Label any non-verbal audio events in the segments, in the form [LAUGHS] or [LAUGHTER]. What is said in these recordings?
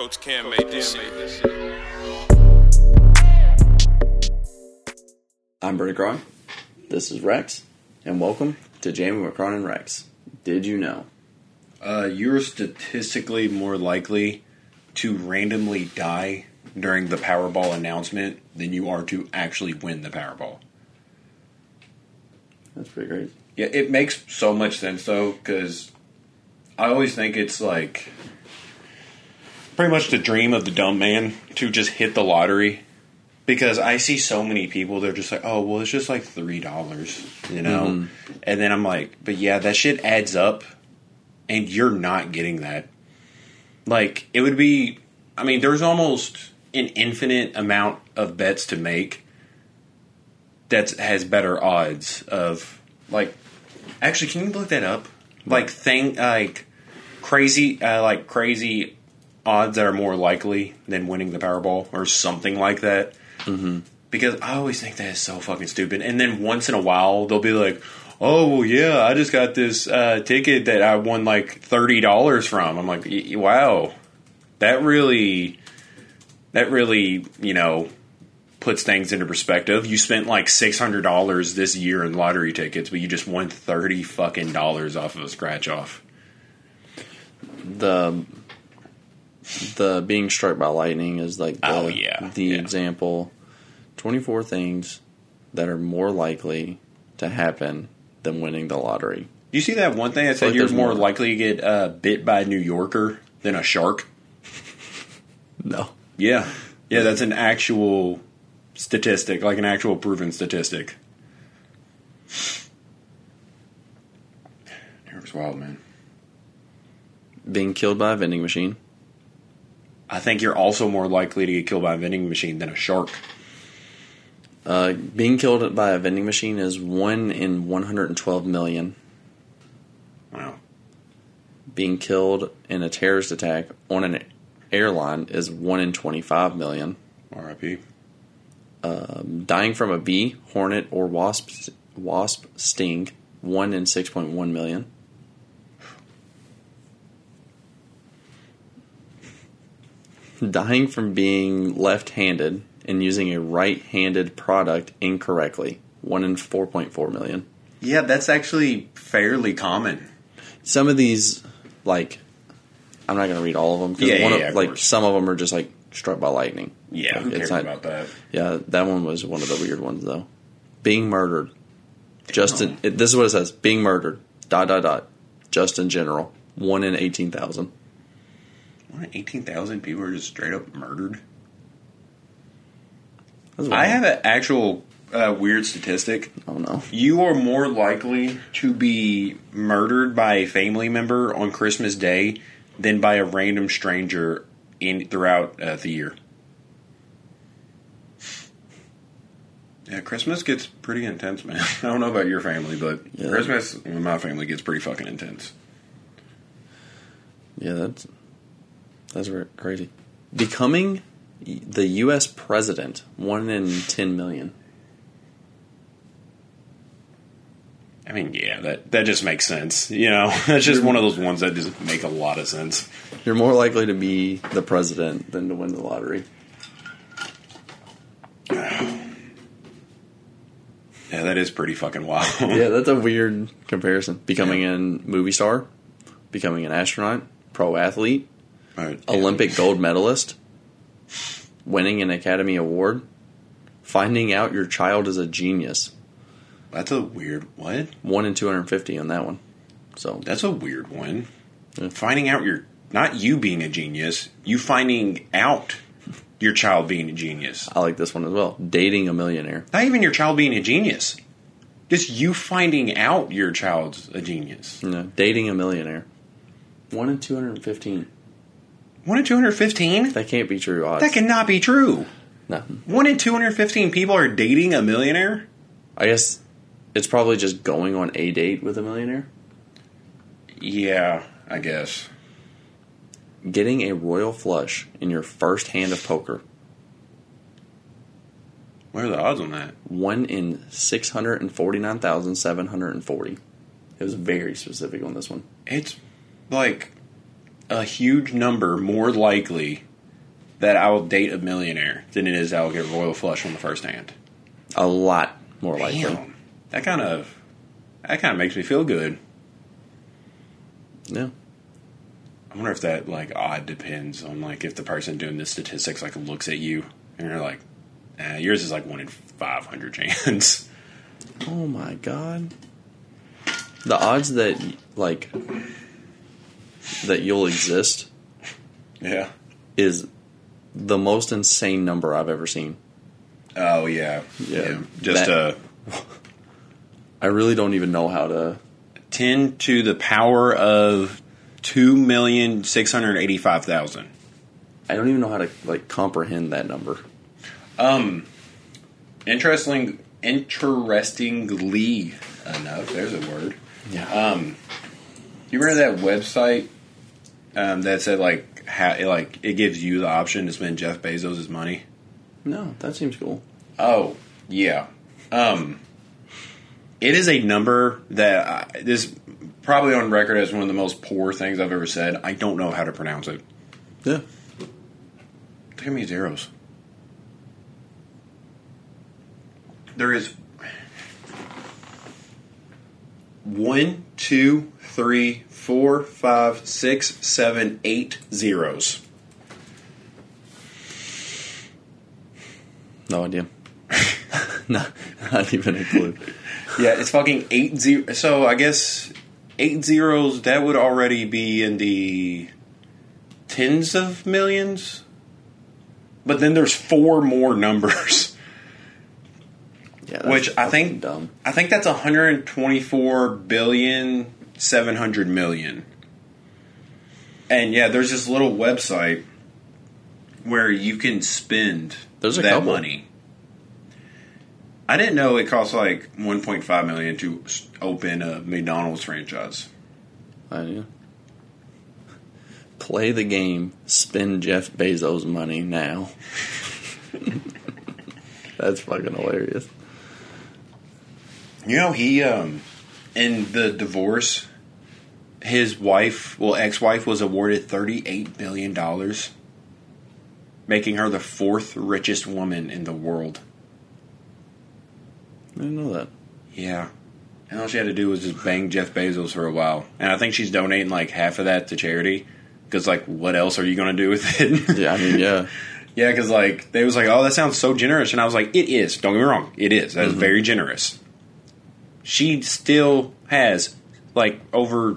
Coach Cam made this shit. I'm Brady Cron. This is Rex, and welcome to Jamie McCron and Rex. Did you know? Uh, you're statistically more likely to randomly die during the Powerball announcement than you are to actually win the Powerball. That's pretty great. Yeah, it makes so much sense though, because I always think it's like pretty much the dream of the dumb man to just hit the lottery. Because I see so many people, they're just like, oh, well, it's just like three dollars, you know? And then I'm like, but yeah, that shit adds up, and you're not getting that. Like, it would be, I mean, there's almost an infinite amount of bets to make that has better odds of, like, Actually, can you look that up? Like thing like crazy uh, like crazy odds that are more likely than winning the Powerball or something like that. Mm-hmm. Because I always think that is so fucking stupid. And then once in a while they'll be like, "Oh yeah, I just got this uh, ticket that I won like thirty dollars from." I'm like, "Y- "Wow, that really, that really, you know." Puts things into perspective. You spent like six hundred dollars this year in lottery tickets, but you just won thirty fucking dollars off of a scratch off. The the being struck by lightning is like the, Oh, yeah. the Yeah. example. Twenty four things that are more likely to happen than winning the lottery. Do you see that one thing that said like you're more, more. likely to get uh, bit by a New Yorker than a shark? [LAUGHS] No. Yeah. Yeah, that's an actual statistic, like an actual proven statistic. It was wild, man. Being killed by a vending machine. I think you're also more likely to get killed by a vending machine than a shark. Uh, being killed by a vending machine is one in one hundred and twelve million. Wow. Being killed in a terrorist attack on an airline is one in twenty five million. R.I.P. Dying from a bee, hornet, or wasp wasp sting, one in six point one million. Dying from being left-handed and using a right-handed product incorrectly, one in four point four million. Yeah, that's actually fairly common. Some of these, like, I'm not going to read all of them because Yeah, one yeah, of, yeah, like course. some of them are just like struck by lightning. Yeah, Like, who cares not- about that? Yeah, that one was one of the weird ones though. Being murdered. Justin, it, this is what it says: being murdered. Dot dot dot. Just in general, one in eighteen thousand. What, 18,000 people are just straight up murdered? I have an actual uh, weird statistic. Oh no. You are more likely to be murdered by a family member on Christmas Day than by a random stranger in throughout uh, the year. Yeah, Christmas gets pretty intense, man. [LAUGHS] I don't know about your family, but Yeah. Christmas in my family gets pretty fucking intense. Yeah, that's that's crazy. Becoming the U.S. president, one in ten million. I mean, yeah, that that just makes sense. You know, [LAUGHS] that's just one of those ones that just make a lot of sense. You're more likely to be the president than to win the lottery. [SIGHS] Yeah, that is pretty fucking wild. [LAUGHS] yeah, that's a weird comparison. Becoming a movie star, becoming an astronaut, pro athlete, Right. Olympic gold medalist, winning an Academy Award, finding out your child is a genius. That's a weird what? One in 250 on that one. So, That's a weird one. Yeah. Finding out your not you being a genius, you finding out your child being a genius. I like this one as well. Dating a millionaire. Not even your child being a genius. Just you finding out your child's a genius. No, dating a millionaire. One in 215. One in two hundred fifteen? That can't be true odds. That cannot be true. no. One in two hundred fifteen people are dating a millionaire? I guess it's probably just going on a date with a millionaire. Yeah, I guess. Getting a royal flush in your first hand of poker. What are the odds on that? One in 649,740. It was very specific on this one. It's like a huge number more likely that I will date a millionaire than it is I will get royal flush on the first hand. A lot more likely. Damn, that kind of that kind of makes me feel good. Yeah. I wonder if that like odd depends on like if the person doing the statistics like looks at you and you're like, eh, yours is like one in five hundred chance. [LAUGHS] Oh my god. The odds that like that you'll exist yeah. is the most insane number I've ever seen. Oh yeah. Yeah. Just That- uh, [LAUGHS] I really don't even know how to ten to the power of two million six hundred eighty-five thousand. I don't even know how to like comprehend that number. Um, interesting. Interestingly enough, there's a word. Yeah. Um, you remember that website um, that said like how it, like it gives you the option to spend Jeff Bezos' money? no, that seems cool. Oh yeah. Um, it is a number that I, this probably on record as one of the most poor things I've ever said. I don't know how to pronounce it. Yeah. Look how many zeros. There is one, two, three, four, five, six, seven, eight zeros. No idea. [LAUGHS] not, not even a clue. Yeah, it's fucking eight zero. So I guess eight zeros. That would already be in the tens of millions. But then there's four more numbers. [LAUGHS] Yeah, Which I think dumb. I think that's 124 billion 700 million. And yeah, there's this little website where you can spend There's that couple. money. I didn't know it costs like 1.5 million to open a McDonald's franchise. I do. Play the game. Spend Jeff Bezos' money now. [LAUGHS] That's fucking hilarious. You know, he um in the divorce his wife, well ex-wife was awarded 38 billion dollars, making her the fourth richest woman in the world. I didn't know that. Yeah. And all she had to do was just bang Jeff Bezos for a while. And I think she's donating like half of that to charity. Because, like, what else are you going to do with it? [LAUGHS] Yeah, I mean, yeah. yeah, because, like, they was like, oh, that sounds so generous. And I was like, it is. Don't get me wrong. It is. That is mm-hmm. very generous. She still has, like, over,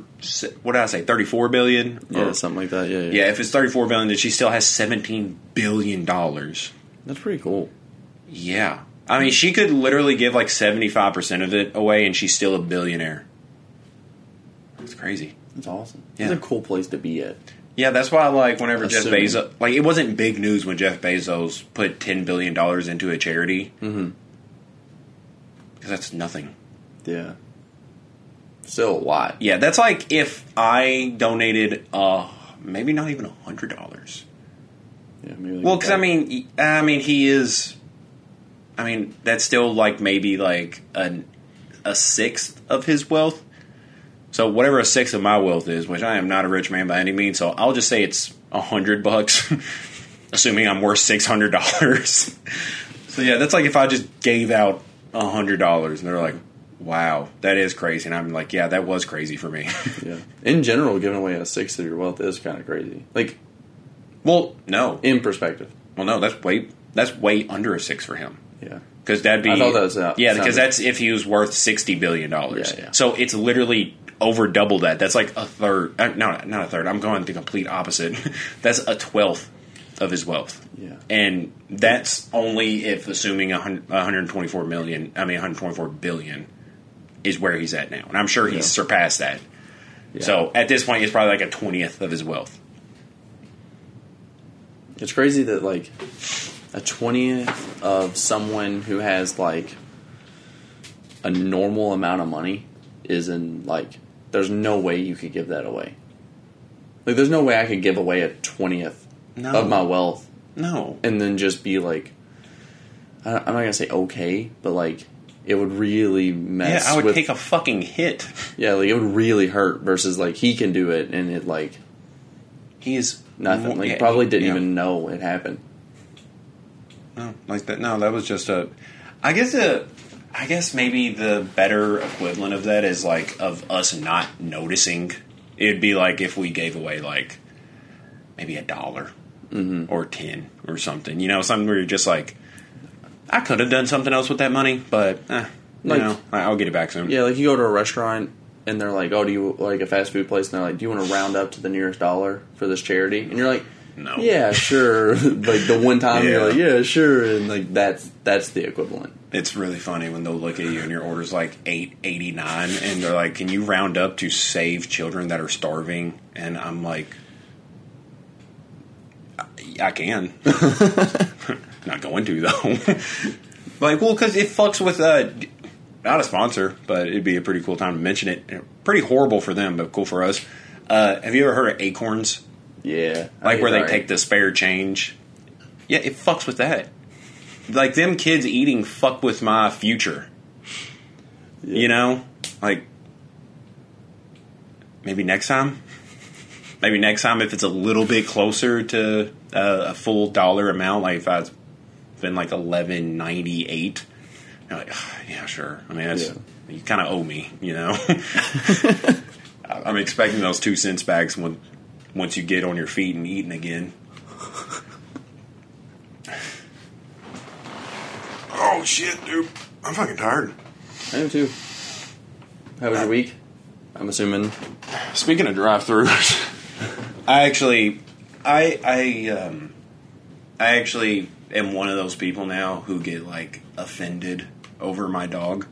what did I say, 34 billion? Yeah, Or- something like that. Yeah, yeah. yeah, if it's 34 billion, then she still has 17 billion dollars. That's pretty cool. Yeah. I mean, she could literally give like 75% of it away and she's still a billionaire. That's crazy. That's awesome. Yeah. It's a cool place to be at. Yeah, that's why, like, whenever Assuming. Jeff Bezos, like, it wasn't big news when Jeff Bezos put $10 billion into a charity. Mm-hmm. Because that's nothing. Yeah. Still a lot. Yeah, that's like if I donated, uh, maybe not even a $100. Yeah, maybe like Well, because I mean, I mean, he is. I mean, that's still like maybe like an a sixth of his wealth. So whatever a sixth of my wealth is, which I am not a rich man by any means, so I'll just say it's a hundred bucks, [LAUGHS] assuming I'm worth six hundred dollars. [LAUGHS] so yeah, that's like if I just gave out a hundred dollars, and they're like, "Wow, that is crazy," and I'm like, "Yeah, that was crazy for me." yeah. [LAUGHS] In general, giving away a sixth of your wealth is kind of crazy. Like well, no, in perspective. well, no, that's way that's way under a six for him. Yeah. Because that'd be I thought that was, uh, yeah, because that's if he was worth sixty billion dollars. Yeah, yeah. So it's literally over double that. That's like a third. Uh, no, not a third. I'm going the complete opposite. [LAUGHS] that's a twelfth of his wealth. Yeah. and that's only if assuming a hun- 124 million. I mean, 124 billion is where he's at now, and I'm sure he's Yeah. surpassed that. Yeah. So at this point, it's probably like a twentieth of his wealth. It's crazy that like a twentieth of someone who has like a normal amount of money is in like there's no way you could give that away. Like there's no way I could give away a twentieth No. of my wealth No, and then just be like I'm not gonna say okay, but like it would really mess. yeah. I would with, take a fucking hit. yeah, like it would really hurt versus like he can do it and it like he's Nothing. Well, Like yeah, probably didn't yeah. even know it happened. No, like that. No, that was just a. I guess a. I guess maybe the better equivalent of that is like of us not noticing. It'd be like if we gave away like maybe a dollar mm-hmm. or ten or something. You know, something where you're just like, I could have done something else with that money, but eh, you Like- know, I- I'll get it back soon. Yeah, like you go to a restaurant and they're like, "Oh, do you like a fast food place?" And they're like, "Do you want to round up to the nearest dollar for this charity?" And you're like, No. "Yeah, sure." [LAUGHS] like the one time you're like, "Yeah, sure," and like that's that's the equivalent. It's really funny when they'll look at you and your order's like eight eighty nine, and they're like, "Can you round up to save children that are starving?" And I'm like, "I, I can." [LAUGHS] [LAUGHS] Not going to though. [LAUGHS] like, well, because it fucks with uh, not a sponsor, but it'd be a pretty cool time to mention it. Pretty horrible for them, but cool for us. Uh, have you ever heard of Acorns? Yeah, like where they that. take the spare change. Yeah, it fucks with that. Like them kids eating fuck with my future. Yeah. You know, like maybe next time. Maybe next time if it's a little bit closer to uh, a full dollar amount, like if I been like eleven ninety eight. You're like, "Ah, yeah, sure. I mean, that's Yeah. you kind of owe me, you know. [LAUGHS] [LAUGHS] I'm expecting those two cents bags when once you get on your feet and eating again. [SIGHS] Oh shit, dude! I'm fucking tired. I am too. How was your week? I'm assuming. Speaking of drive-throughs, [LAUGHS] I actually, I, I, um, I actually am one of those people now who get like offended over my dog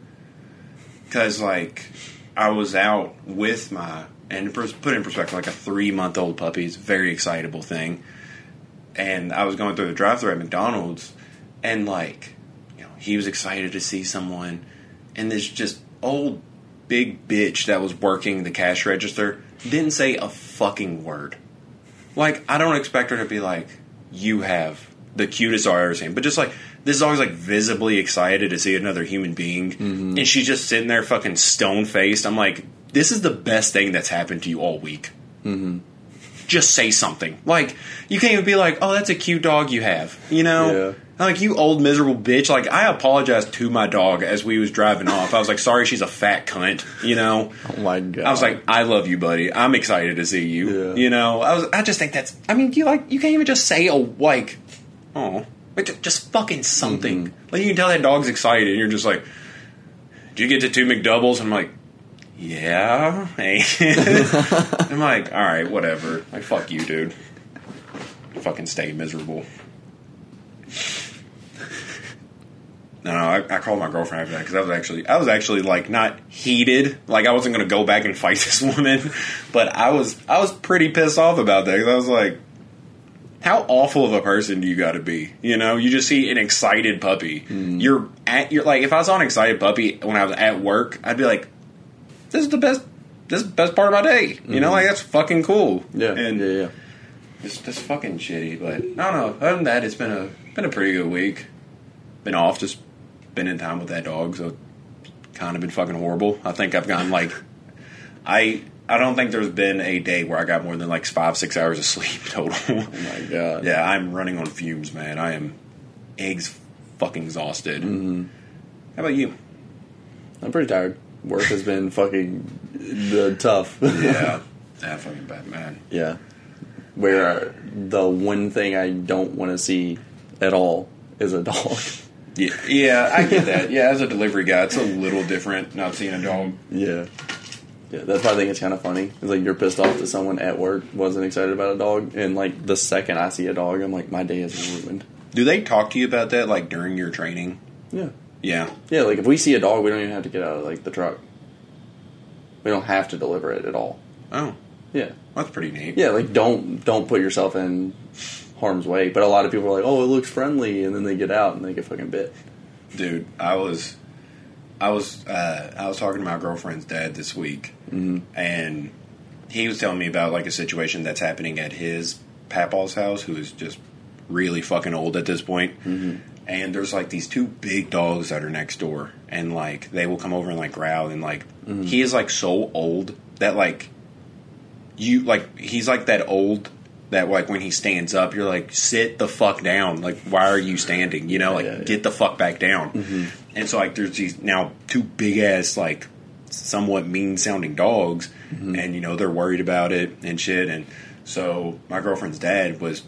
because like I was out with my and put in perspective like a three-month-old puppy is very excitable thing, and I was going through the drive-through at McDonald's, and like, you know, he was excited to see someone, and this just old big bitch that was working the cash register didn't say a fucking word. Like, I don't expect her to be like, you have the cutest dog I've ever seen, but just like, this dog's like visibly excited to see another human being, mm-hmm. and she's just sitting there fucking stone faced. I'm like, this is the best thing that's happened to you all week. Mm-hmm. Just say something. Like, you can't even be like, oh, that's a cute dog you have. You know? Yeah. Like, you old miserable bitch. Like, I apologized to my dog as we was driving off. I was like, sorry, she's a fat cunt. You know? Oh my god! I was like, I love you, buddy. I'm excited to see you. Yeah. You know, I was. I just think that's. I mean, you like you can't even just say a like, oh, like just fucking something. Mm-hmm. Like you can tell that dog's excited, and you're just like, "Do you get to two McDoubles? And I'm like, yeah. Hey. [LAUGHS] I'm like, all right, whatever. Like, fuck you, dude. Fucking stay miserable. No, I, I called my girlfriend after that because I was actually, I was actually like not heated, like I wasn't going to go back and fight [LAUGHS] this woman, but I was, I was pretty pissed off about that because I was like, how awful of a person do you got to be? You know, you just see an excited puppy. Hmm. You're at, you're like, if I saw an excited puppy when I was at work, I'd be like, this is the best, this is the best part of my day. You know, hmm. like that's fucking cool. yeah, and yeah, yeah. it's just fucking shitty. But I don't know. Other than that, it's been a been a pretty good week. Been off, just spending time with that dog. So kind of been fucking horrible. I think I've gotten like I I don't think there's been a day where I got more than like five six hours of sleep [LAUGHS] total. Oh my god! yeah, I'm running on fumes, man. I am eggs fucking exhausted. Mm-hmm. How about you? I'm pretty tired. Work has been fucking uh, tough. Yeah, [LAUGHS] that fucking bad, man. yeah. Where the one thing I don't want to see at all is a dog. Yeah, yeah, I get that. Yeah, as a delivery guy, it's a little different not seeing a dog. Yeah. Yeah, that's why I think it's kind of funny. It's like you're pissed off that someone at work wasn't excited about a dog, and like the second I see a dog, I'm like, my day is ruined. Do they talk to you about that like during your training? Yeah. Yeah. Yeah, like if we see a dog, we don't even have to get out of like the truck. We don't have to deliver it at all. Oh, Yeah. that's pretty neat. Yeah, like don't don't put yourself in harm's way. But a lot of people are like, "Oh, it looks friendly," and then they get out and they get fucking bit. Dude, I was, I was, uh, I was talking to my girlfriend's dad this week, mm-hmm. and he was telling me about like a situation that's happening at his papaw's house, who is just really fucking old at this point. Mm-hmm. And there's like these two big dogs that are next door, and like they will come over and like growl, and like mm-hmm. he is like so old that like you like he's like that old that like when he stands up, you're like, sit the fuck down. Like, why are you standing? You know, like Yeah, yeah. get the fuck back down. And so like there's these now two big ass like somewhat mean sounding dogs, mm-hmm. and you know they're worried about it and shit. And so my girlfriend's dad was,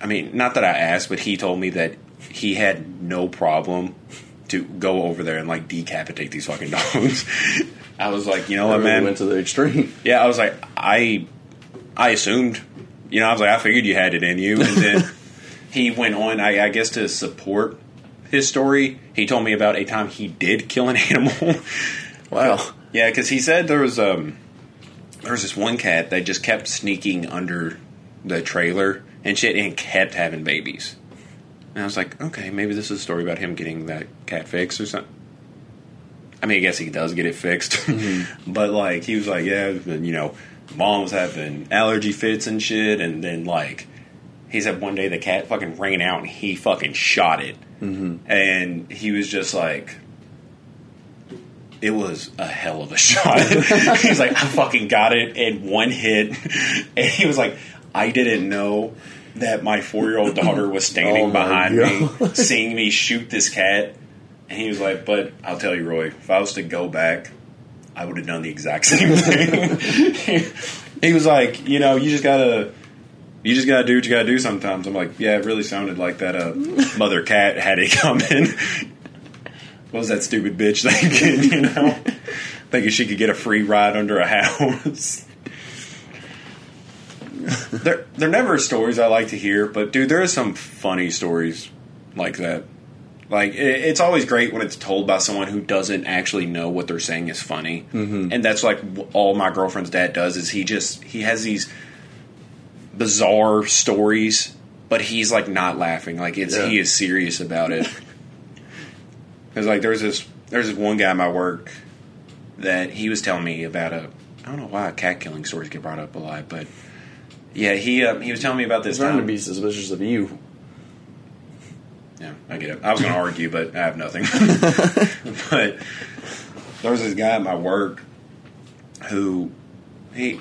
I mean, not that I asked, but he told me that he had no problem to go over there and like decapitate these fucking [LAUGHS] dogs. I was like, you know what, Really man? went to the extreme. Yeah, I was like, I, I assumed, you know, I was like, I figured you had it in you, and then [LAUGHS] he went on, I, I guess, to support his story. He told me about a time he did kill an [LAUGHS] animal. Wow. yeah, because he said there was um, there was this one cat that just kept sneaking under the trailer and shit, and kept having babies. And I was like, okay, maybe this is a story about him getting that cat fixed or something. I mean, I guess he does get it fixed, [LAUGHS] but like he was like, yeah, and, you know, mom was having allergy fits and shit, and then like he said one day the cat fucking ran out and he fucking shot it, Mm-hmm. and he was just like. It was a hell of a [LAUGHS] shot. [LAUGHS] He's like, I fucking got it in one hit. [LAUGHS] And he was like, I didn't know that my four year old daughter was standing Oh behind me, seeing me shoot this cat. And he was like, But I'll tell you, Roy, if I was to go back, I would have done the exact same thing. he was like, You know, you just gotta. You just gotta do what you gotta do sometimes. I'm like, yeah, it really sounded like that uh, [LAUGHS] mother cat had it coming. [LAUGHS] what was that stupid bitch thinking, you know? [LAUGHS] thinking she could get a free ride under a house. they're, they're never stories I like to hear, but dude, there are some funny stories like that. Like, it, it's always great when it's told by someone who doesn't actually know what they're saying is funny. Mm-hmm. And that's like all my girlfriend's dad does is he just, he has these bizarre stories, but he's like not laughing. Like, it's, Yeah. he is serious about it. [LAUGHS] Because like there's this there's this one guy at my work that he was telling me about a I don't know why cat killing stories get brought up a lot, but yeah, he uh, he was telling me about this trying to be suspicious of you. Yeah, I get it. I was going [LAUGHS] to argue, but I have nothing. [LAUGHS] but there was this guy at my work who he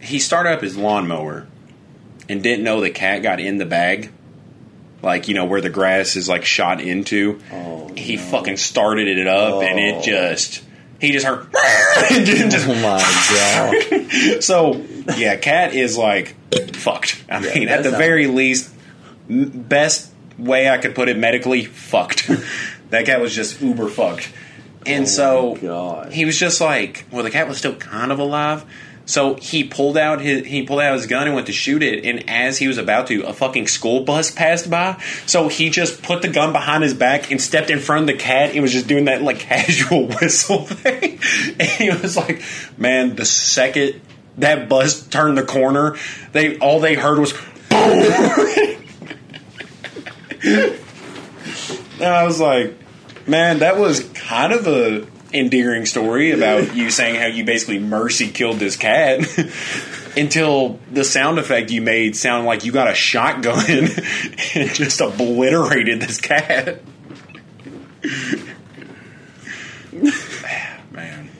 he started up his lawnmower and didn't know the cat got in the bag, like you know where the grass is like shot into. Oh, he no. fucking started it up, and it Oh. just he just heard. [LAUGHS] just- Oh my god. [LAUGHS] so yeah, cat is like fucked. I mean, at the sounds- very least, best way I could put it medically, fucked. [LAUGHS] that cat was just uber fucked. And Oh so he was just like, well, the cat was still kind of alive. So he pulled out his he pulled out his gun and went to shoot it. And as he was about to, a fucking school bus passed by. So he just put the gun behind his back and stepped in front of the cat and was just doing that like [LAUGHS] casual whistle thing. And he was like, man, the second that bus turned the corner, they all they heard was boom. [LAUGHS] and I was like, man, that was kind of a endearing story [LAUGHS] about you saying how you basically mercy killed this cat [LAUGHS] until the sound effect you made sounded like you got a shotgun [LAUGHS] and just obliterated this cat. Man.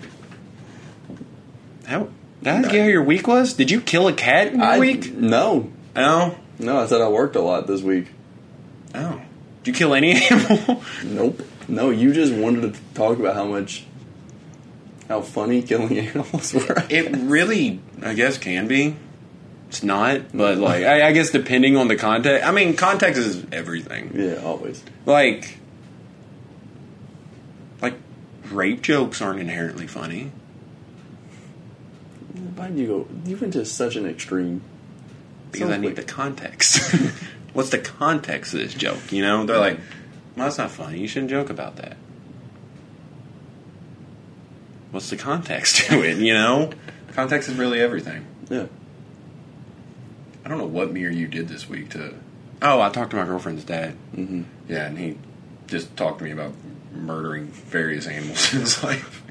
How did I get how your week was? Did you kill a cat in your I, week? No. Oh. No, I said I worked a lot this week. Oh. Did you kill any animal? Nope. No, you just wanted to talk about how much, how funny killing [LAUGHS] animals were. It really, I guess, can be. It's not, but like, I, I guess depending on the context. I mean, context is everything. yeah, always. Like, like rape jokes aren't inherently funny. Why did you go? You went to such an extreme. because I need the context. [LAUGHS] What's the context of this joke? You know, they're like, "Well, that's not funny. You shouldn't joke about that." What's the context [LAUGHS] to it? You know, context is really everything. Yeah. I don't know what me or you did this week to. Oh, I talked to my girlfriend's dad. hmm Yeah, and he just talked to me about murdering various animals [LAUGHS] in his life.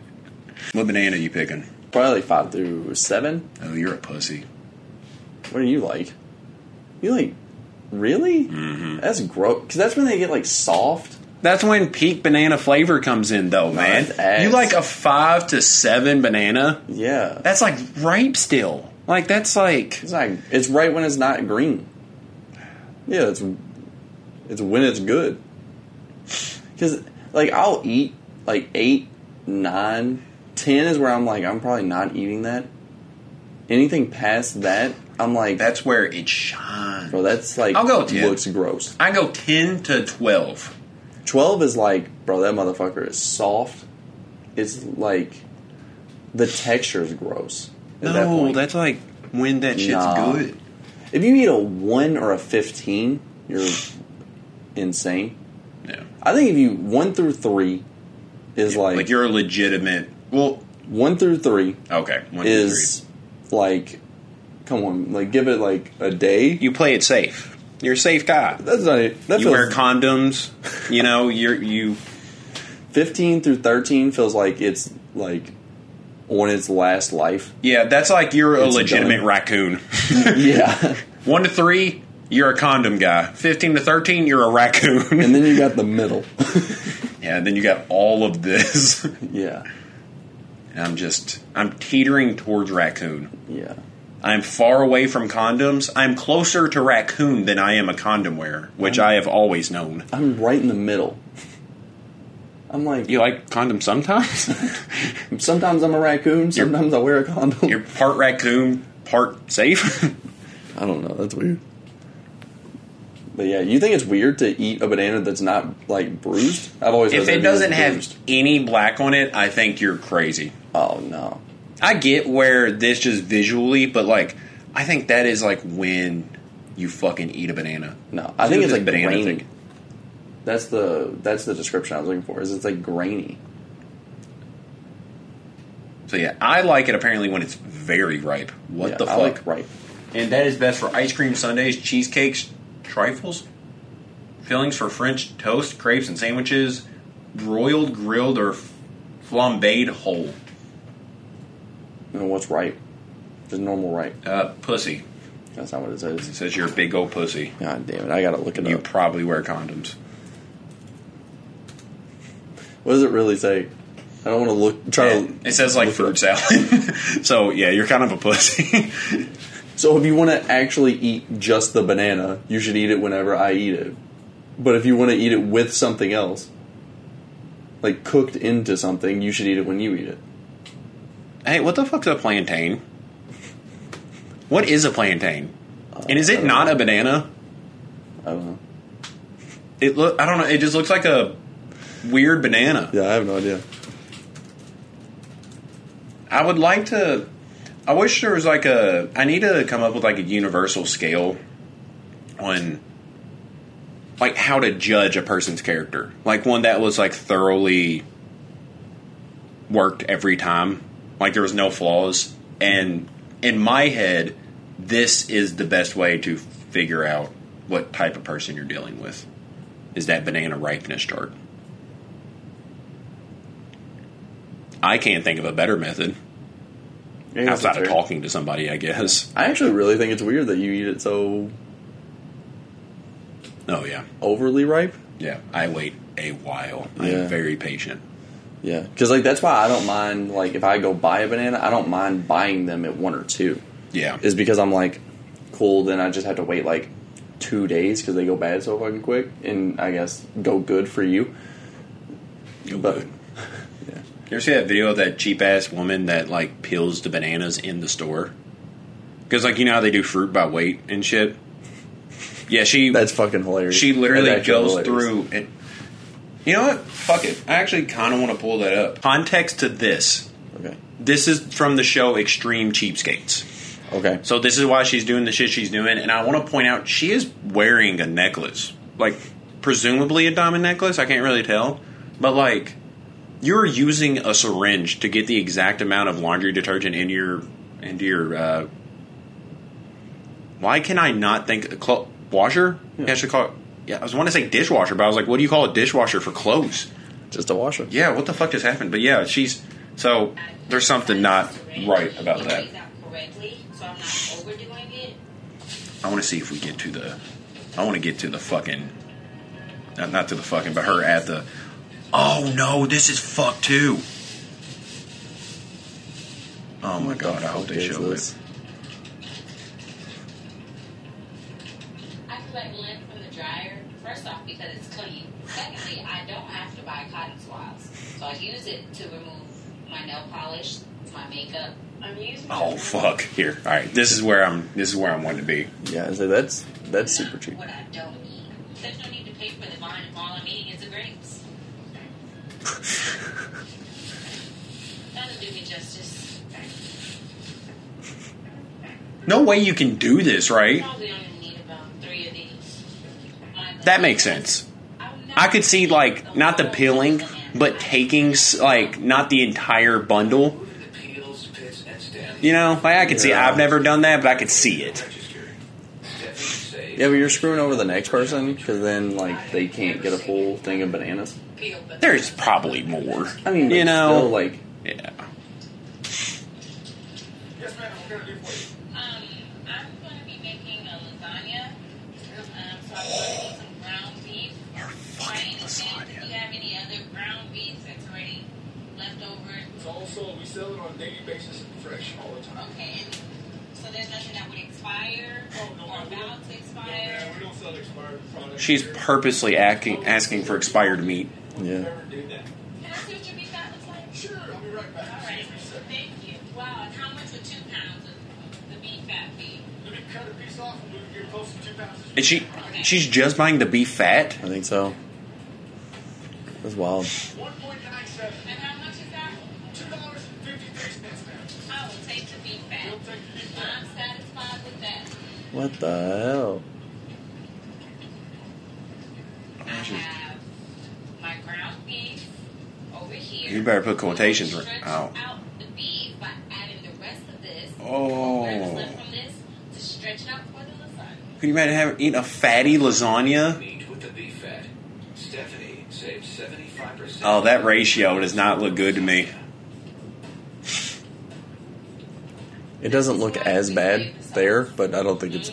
What banana you picking? Probably five through seven. Oh, you're a pussy. What do you like? You like really? Mm-hmm. That's gross. Because that's when they get like soft. That's when peak banana flavor comes in, though, man. You like a five to seven banana? Yeah, That's like ripe still. Like that's like it's like it's right when it's not green. Yeah, it's it's when it's good. Because like I'll eat like eight, nine, ten is where I'm like I'm probably not eating that. Anything past that, I'm like that's where it shines. bro. That's like I'll go 10. looks gross. I go ten to twelve. Twelve is like bro. That motherfucker is soft. It's like the texture is gross. At that No, that's like when that shit's Nah. good. If you eat a one or a fifteen, you're insane. Yeah, I think if you one through three is like, like, you're a legitimate. Well, one through three okay, one, is like come on, like give it like a day. you play it safe. You're a safe guy. That's not it. That you feels wear condoms. You know, you're you. fifteen through thirteen feels like it's like on its last life. Yeah, that's like you're a legitimate done. raccoon. [LAUGHS] yeah. One to three, you're a condom guy. Fifteen to thirteen, you're a raccoon. And then you got the middle. [LAUGHS] yeah, and then you got all of this. yeah. And I'm just I'm teetering towards raccoon. Yeah. I'm far away from condoms. I'm closer to raccoon than I am a condom wearer, which I have always known. I'm right in the middle. I'm like You like condoms sometimes? [LAUGHS] sometimes I'm a raccoon, sometimes I wear a condom. You're part raccoon, part safe. [LAUGHS] I don't know. That's weird. But yeah, you think it's weird to eat a banana that's not like bruised? I've always if it doesn't have bruised. any black on it, I think you're crazy. oh no, I get where this just visually, but like I think that is like when you fucking eat a banana. no, I think it's like banana grainy. thing. That's the that's the description I was looking for. Is it's like grainy? So yeah, I like it apparently when it's very ripe. What Yeah, the I fuck? like ripe. And that is best for ice cream sundaes, cheesecakes, trifles, fillings for French toast, crepes, and sandwiches, broiled, grilled, or flambéed whole. And what's right? Just normal right. Uh, pussy. That's not what it says. It says. you're a big old pussy. God damn it! I gotta look it You up. You probably wear condoms. What does it really say? I don't want to look. Try to. It says like fruit salad. [LAUGHS] so yeah, you're kind of a pussy. [LAUGHS] So if you want to actually eat just the banana, you should eat it whenever I eat it. But if you want to eat it with something else, like cooked into something, you should eat it when you eat it. Hey, what the fuck's a plantain? What is a plantain? And is it not know. a banana? I don't know. It look. I don't know. It just looks like a weird banana. Yeah, I have no idea. I would like to. I wish there was like a. I need to come up with like a universal scale on like how to judge a person's character. Like one that was like thoroughly worked every time. Like there was no flaws. And in my head, this is the best way to figure out what type of person you're dealing with. Is that banana ripeness chart. I can't think of a better method guess outside of talking to somebody, I guess. I actually really think it's weird that you eat it so Oh yeah, overly ripe. yeah. I wait a while. I am very patient. Yeah, because like that's why I don't mind like if I go buy a banana, I don't mind buying them at one or two. Yeah, Is because I'm like, cool. Then I just have to wait like two days because they go bad so fucking quick, and I guess go good for you. Go but good. [LAUGHS] Yeah. You ever see that video of that cheap ass woman that like peels the bananas in the store? Because like you know how they do fruit by weight and shit. Yeah, she that's fucking hilarious. she literally goes hilarious. through and. You know what? Fuck it. I actually kind of want to pull that up. Context to this. Okay. This is from the show Extreme Cheapskates. Okay. So this is why she's doing the shit she's doing, and I want to point out she is wearing a necklace, like presumably a diamond necklace. I can't really tell, but like you're using a syringe to get the exact amount of laundry detergent in your into your. Uh, why can I not think clo- washer? Yeah. I should call it. Yeah, I was want to say dishwasher, but I was like, what do you call a dishwasher for clothes? Just a washer. Yeah, what the fuck just happened? But yeah, she's so there's something not right about that. I'm not overdoing it. I want to see if we get to the. I want to get to the fucking not, not to the fucking, but her at the. Oh no, this is fucked too. Oh my god, I hope they show this? it. I collect lint from the dryer. First off, because it's clean. Secondly, I don't have to buy cotton swabs, so I use it to remove my nail polish, my makeup. I'm using. Oh fuck! Here, all right. This is where I'm. This is where I'm wanting to be. Yeah, so that's that's super cheap. What I don't need. There's no need to pay for the vine if all I'm eating is the grapes. [LAUGHS] That'll do me justice. No way you can do this, right? Probably only need about three of these. My That makes sense. I would I never could see like not the peeling, but taking like not the entire bundle. The peels, pits, and stems. You know, like I could see. I've never done that, but I could see it. Registered. Stephanie saves. Yeah, but you're screwing over the next person because then like they can't get a full thing of bananas. There's probably more. I mean, you know, still, like yeah. Yes, ma'am. What can I do for you? Um, I'm going to be making a lasagna. Um, so I'm going to need some ground beef. By any chance, do you have any other ground beef that's already left over? It's all sold. We sell it on a daily basis and fresh all the time. Okay. and So there's nothing that would expire Oh, no, or about to expire? man, we don't sell expired products. She's here. purposely asking asking for expired meat. Yeah. never do that. Can I see what your beef fat looks like? Sure, I'll be right back. All right. Excuse me a second. Thank you. Wow. And how much would two pounds of the beef fat be? Let me cut a piece off and we can get close to two pounds. And she she's just buying the beef fat. I think so. That's wild. 1.97. What the hell? I have my ground beef over here. You better put quotations out. out the beef by adding the rest of this. Oh. Left from this to stretch out for the lasagna. Can you imagine having eating a fatty lasagna? Meat with the beef fat. Stephanie saves 75%. Oh, that ratio does not look good to me. It doesn't look as bad there, but I don't think it's.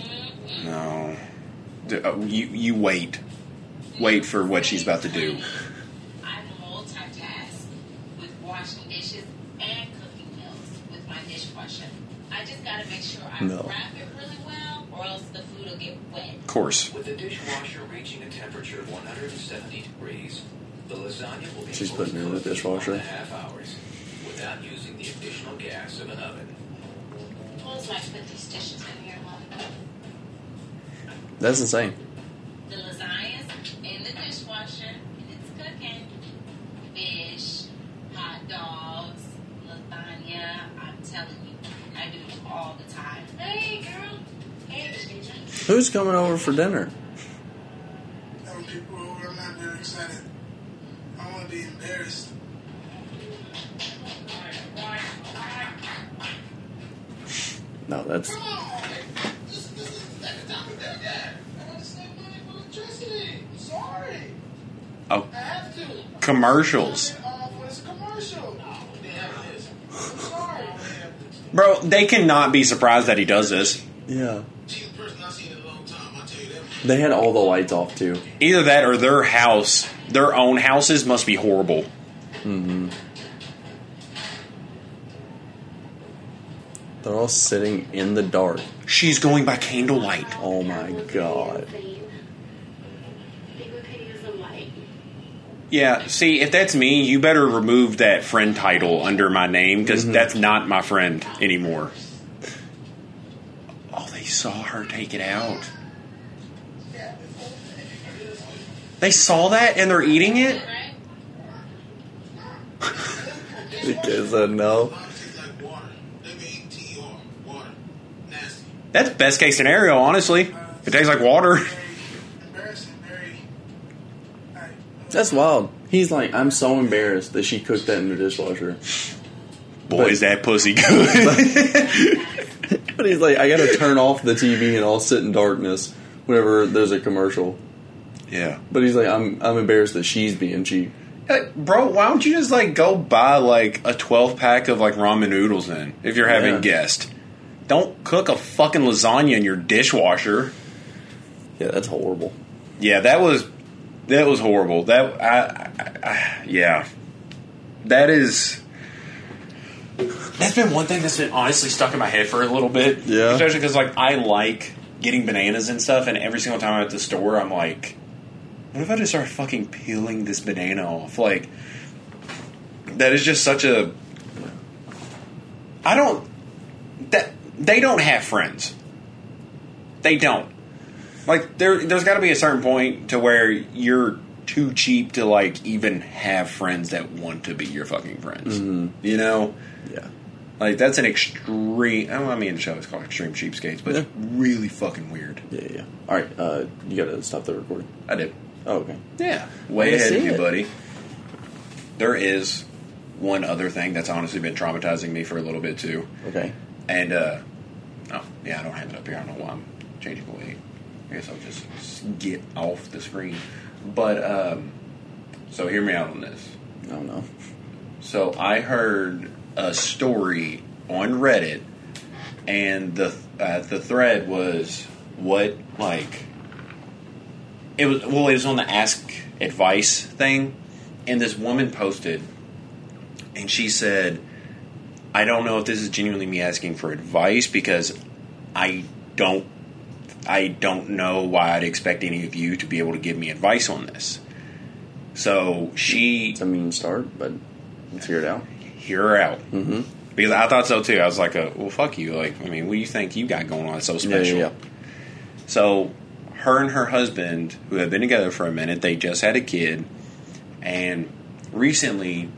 No, D- uh, you you wait, wait for what she's about to do. I multitask with washing dishes and cooking meals with my dishwasher. I just gotta make sure I No. wrap it really well, or else the food will get wet. Of course, With the dishwasher reaching a temperature of 170 degrees, the lasagna will be She's fully putting it in the cooked in dishwasher. one and a half hours without using the additional gas of an oven. Close my put these dishes in here That's insane. the lasagna's in the dishwasher and it's cooking. Fish, hot dogs, lasagna. I'm telling you, I do it all the time. Hey, girl. Hey, DJ. Who's coming over for dinner? Having people over, I'm not very excited. I don't want to be embarrassed. No, that's Come on! This, this is the second time we've done that. I want to save money for electricity. I'm sorry. oh, I have to. commercials, Turn it off when it's a commercial. Oh, damn it is. I'm sorry, man. bro. They cannot be surprised that he does this. yeah. She's the person I've seen in a long time. I'll tell you that. They had all the lights off too. Either that or their house, their own houses, must be horrible. Mm-hmm. They're all sitting in the dark. She's going by candlelight. Oh my god. Yeah, see, if that's me, you better remove that friend title under my name because mm-hmm. that's not my friend anymore. Oh, they saw her take it out. They saw that and they're eating it? Right? The kid said no. Mom tastes like water. W-A-T-E-R. Water. Nasty. That's best case scenario, honestly. It tastes like water. Very embarrassing. Very. Like, That's wild. He's like, I'm so embarrassed that she cooked that in the dishwasher. Boy, is that pussy good. [LAUGHS] But he's like, I gotta turn off the TV and I'll sit in darkness whenever there's a commercial. yeah. But he's like, I'm I'm embarrassed that she's being cheap. Like, bro, why don't you just like go buy like a 12 pack of like ramen noodles then if you're having Yeah. guests? Don't cook a fucking lasagna in your dishwasher. Yeah, that's horrible. Yeah, that was That was horrible. That I, I, I yeah. That is. That's been one thing that's been honestly stuck in my head for a little bit. Yeah. Especially because like I like getting bananas and stuff, and every single time I'm at the store, I'm like, what if I just start fucking peeling this banana off? Like, that is just such a. I don't. That they don't have friends. They don't. Like there, there's got to be a certain point to where you're too cheap to like even have friends that want to be your fucking friends. You know, Yeah. like that's an extreme. oh, I mean, the show is called Extreme Cheapskates, but it's really fucking weird. Yeah, yeah. All right, uh, you gotta stop the recording. I did. Oh, okay. Yeah, way ahead of you, it. buddy. There is one other thing that's honestly been traumatizing me for a little bit too, Okay. and uh, oh yeah, I don't have it up here. I don't know why I'm changing the way. I guess I'll just get off the screen. But um, so hear me out on this. I don't know. So I heard a story on Reddit, and the uh, the thread was what like it was. Well, it was on the Ask Advice thing, and this woman posted, and she said, "I don't know if this is genuinely me asking for advice because I don't." I don't know why I'd expect any of you to be able to give me advice on this. So she It's a mean start, but let's hear it out. hear her out Mm-hmm. because I thought so too. I was like, uh, "Well, fuck you!" Like, I mean, what do you think you got going on that's so Yeah, special? yeah, yeah. So, her and her husband, who have been together for a minute, they just had a kid, and recently,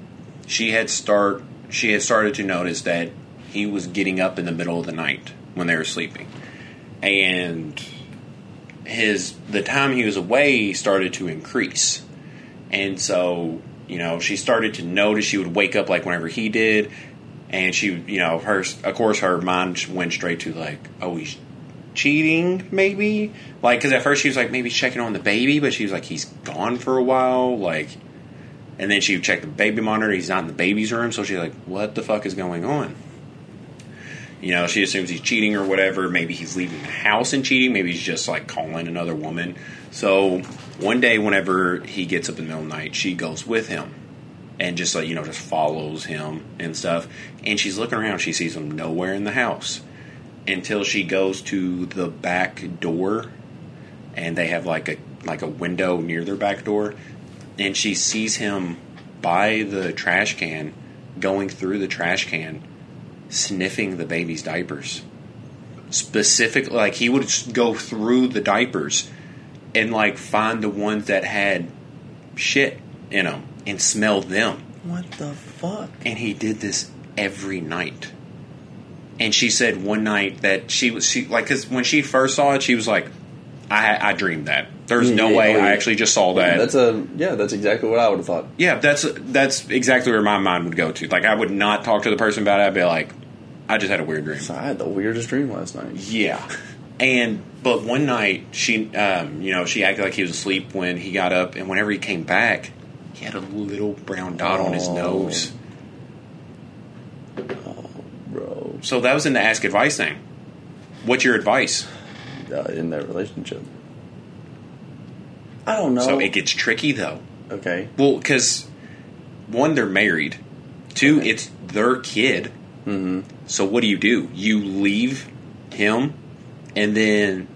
she had start she had started to notice that he was getting up in the middle of the night when they were sleeping, and his the time he was away started to increase, and so you know she started to notice she would wake up like whenever he did, and she you know her of course her mind went straight to like oh he's cheating maybe? Like because at first she was like maybe checking on the baby but she was like he's gone for a while. Like and then she would check the baby monitor. He's not in the baby's room. So she's like what the fuck is going on? You know she assumes he's cheating or whatever. Maybe he's leaving the house and cheating. Maybe he's just like calling another woman. So one day whenever he gets up in the middle of the night she goes with him and just like you know just follows him and stuff. And she's looking around. She sees him nowhere in the house until she goes to the back door. And they have like a like a window near their back door and she sees him by the trash can going through the trash can sniffing the baby's diapers specifically like he would go through the diapers and like find the ones that had shit in them and smell them What the fuck? and he did this every night. And she said one night that she was she like because when she first saw it, she was like, "I I dreamed that. There's no Yeah, way oh. I actually just saw that." That's a yeah. That's exactly what I would have thought. yeah, that's that's exactly where my mind would go to. Like I would not talk to the person about it. I'd be like, "I just had a weird dream." So I had the weirdest dream last night. Yeah. And but one night she, um, you know, she acted like he was asleep when he got up, and whenever he came back, he had a little brown dot on his nose. Oh. Bro, So that was in the ask advice thing. What's your advice? Uh, in that relationship. I don't know. So it gets tricky though. okay. Well, because one, they're married. Two, Okay. it's their kid. Mm-hmm. So what do you do? You leave him, and then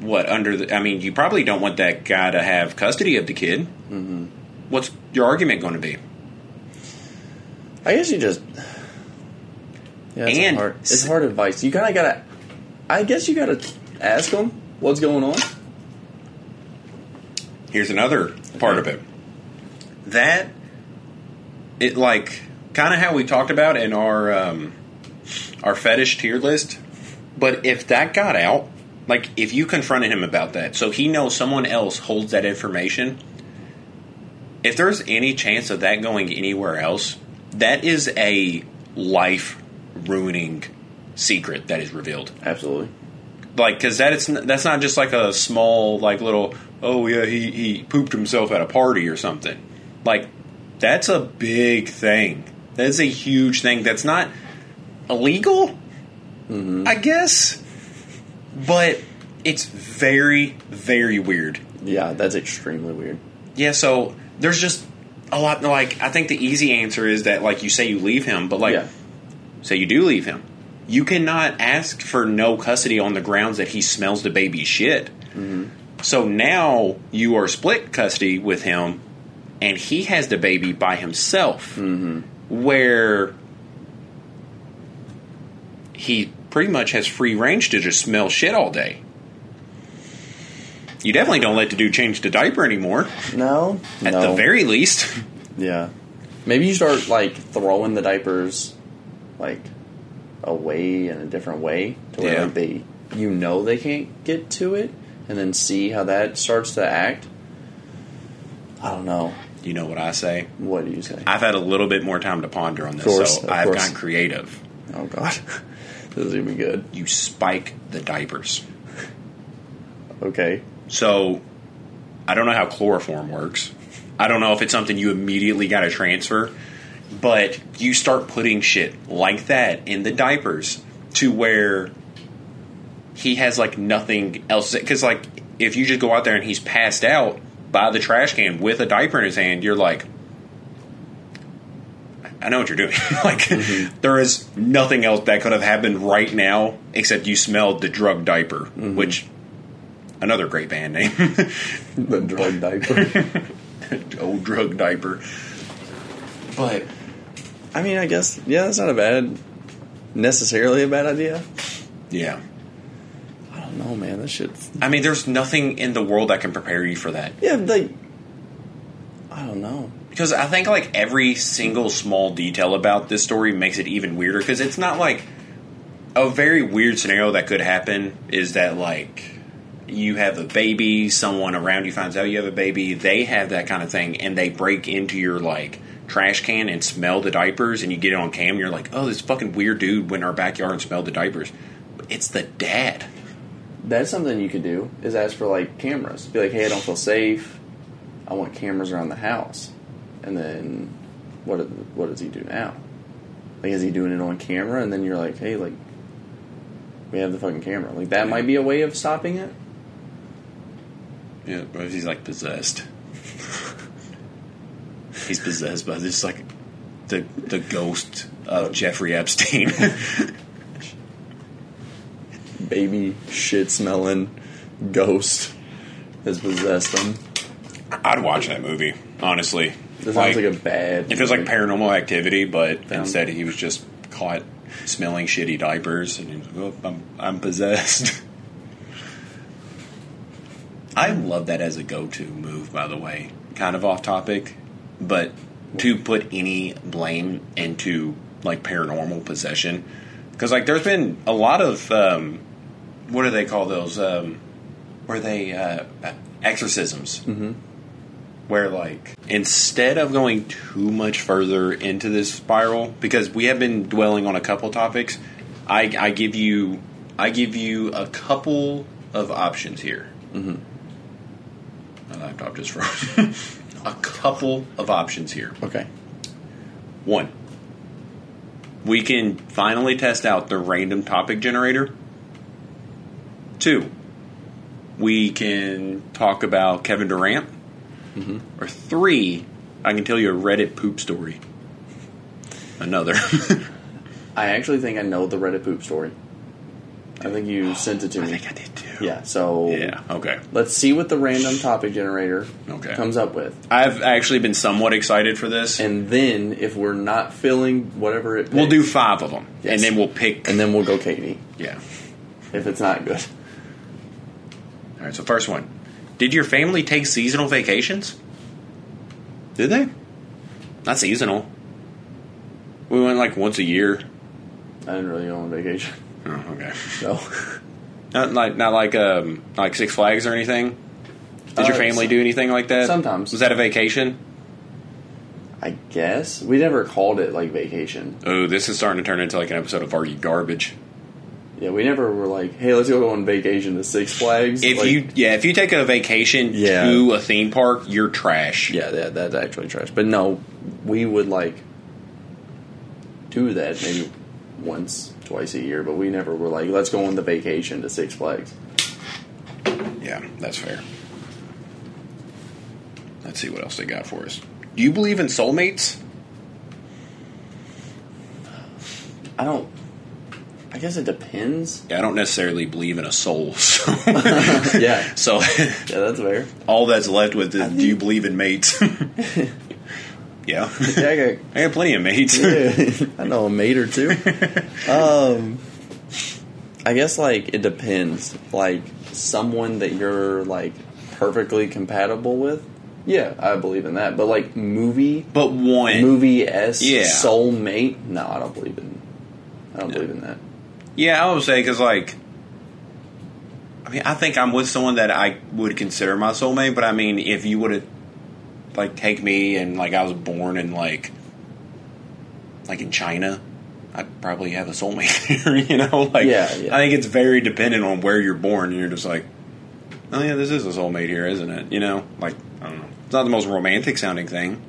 what? Under the, I mean, you probably don't want that guy to have custody of the kid. Mm-hmm. What's your argument going to be? I guess you just. Yeah, it's And- hard. It's hard advice. You kind of gotta. I guess you gotta ask them what's going on. Here's another part of it. That it like kind of how we talked about in our um, our fetish tier list. But if that got out, like if you confronted him about that, so he knows someone else holds that information. If there's any chance of that going anywhere else, that is a life ruining secret that is revealed Absolutely. Like because that it's that's not just like a small like little oh yeah he he pooped himself at a party or something like that's a big thing that's a huge thing that's not illegal mm-hmm. i guess but it's very very weird Yeah, that's extremely weird. Yeah, so there's just a lot. Like, I think the easy answer is that, like, you say you leave him, but like, yeah. say you do leave him, you cannot ask for no custody on the grounds that he smells the baby shit. Mm-hmm. So now you are split custody with him, and he has the baby by himself, mm-hmm. where he pretty much has free range to just smell shit all day. You definitely don't let the dude change the diaper anymore. No, At no. the very least. yeah. Maybe you start like throwing the diapers like away in a different way to where Yeah. like they you know they can't get to it, and then see how that starts to act. I don't know. You know what I say? What do you say? I've had a little bit more time to ponder on this, course, so I've course. gotten creative. oh God, [LAUGHS] this is gonna be good. You spike the diapers. Okay. So I don't know how chloroform works. I don't know if it's something you immediately got to transfer, but you start putting shit like that in the diapers to where he has like nothing else. Because like if you just go out there and he's passed out by the trash can with a diaper in his hand, you're like. I know what you're doing. [LAUGHS] like, mm-hmm. there is nothing else that could have happened right now except you smelled the drug diaper, mm-hmm. which another great band name. [LAUGHS] The drug diaper. [LAUGHS] Old drug diaper. But I mean, I guess yeah, that's not a bad, necessarily a bad idea. yeah, I don't know, man. This shit's I mean, there's nothing in the world that can prepare you for that yeah, like I don't know. because I think like every single small detail about this story makes it even weirder because it's not like a very weird scenario that could happen is that like you have a baby, someone around you finds out you have a baby, they have that kind of thing, and they break into your like trash can and smell the diapers, and you get it on cam, and you're like, oh, this fucking weird dude went in our backyard and smelled the diapers. But it's the dad. That's something you could do is ask for like cameras. Be like, hey, I don't feel safe. I want cameras around the house. And then what? What does he do now? Like, is he doing it on camera? And then you're like, hey, like, we have the fucking camera. Like that might be a way of stopping it. Yeah, but if he's like possessed. [LAUGHS] he's possessed by this like the the ghost of Jeffrey Epstein. [LAUGHS] Baby shit smelling ghost has possessed him. I'd watch that movie, honestly. That sounds like, a bad. It feels like paranormal activity, but Found- instead he was just caught smelling shitty diapers, and he was like, oh, I'm, I'm possessed. [LAUGHS] I love that as a go-to move, by the way. Kind of off topic, but to put any blame into like paranormal possession, because like there's been a lot of um, what do they call those? Um, where they uh, exorcisms Mm-hmm. where like instead of going too much further into this spiral because we have been dwelling on a couple topics i, I give you i give you a couple of options here mm-hmm. my laptop just froze [LAUGHS] a couple of options here Okay. one we can finally test out the random topic generator two we can talk about kevin durant mm-hmm. or three, I can tell you a Reddit poop story. Another. [LAUGHS] I actually think I know the Reddit poop story. I think you [GASPS] sent it to me. I think I did too. Yeah. So Yeah. Okay. let's see what the random topic generator Okay. comes up with. I've actually been somewhat excited for this. And then if we're not filling whatever it we'll do five of them, Yes. and then we'll pick. and then we'll go Katie yeah. if it's not good. All right. So first one. Did your family take seasonal vacations? Did they? Not seasonal. We went like once a year. I didn't really go on vacation. Oh, okay. So, [LAUGHS] Not like not like um like Six Flags or anything. Did your Uh, family do anything like that? sometimes. Was that a vacation? I guess we never called it like vacation. Oh, this is starting to turn into like an episode of Are You Garbage? Yeah, we never were like, hey, let's go on vacation to Six Flags. If Like, you yeah, if you take a vacation Yeah. to a theme park, you're trash. yeah, that, that's actually trash. But no, we would like do that maybe once, twice a year. But we never were like, let's go on the vacation to Six Flags. Yeah, that's fair. let's see what else they got for us. Do you believe in soulmates? I don't. I guess it depends. Yeah, I don't necessarily believe in a soul. [LAUGHS] So, [LAUGHS] Yeah, so yeah, that's fair. all that's left with is, I do you believe in mates? [LAUGHS] yeah. Yeah, I got [LAUGHS] I got plenty of mates. Yeah, I know a mate or two. [LAUGHS] Um, I guess like it depends. Like someone that you're like perfectly compatible with. Yeah, I believe in that. But like movie, But one. movie s Yeah. soulmate. No, I don't believe in. I don't believe in that. Yeah, I would say because like, I mean, I think I'm with someone that I would consider my soulmate. But I mean, if you would have like take me and like I was born in like like in China, I'd probably have a soulmate [LAUGHS] here. You know, like Yeah, yeah. I think it's very dependent on where you're born. And you're just like, oh yeah, this is a soulmate here, isn't it? You know, like I don't know. It's not the most romantic sounding thing,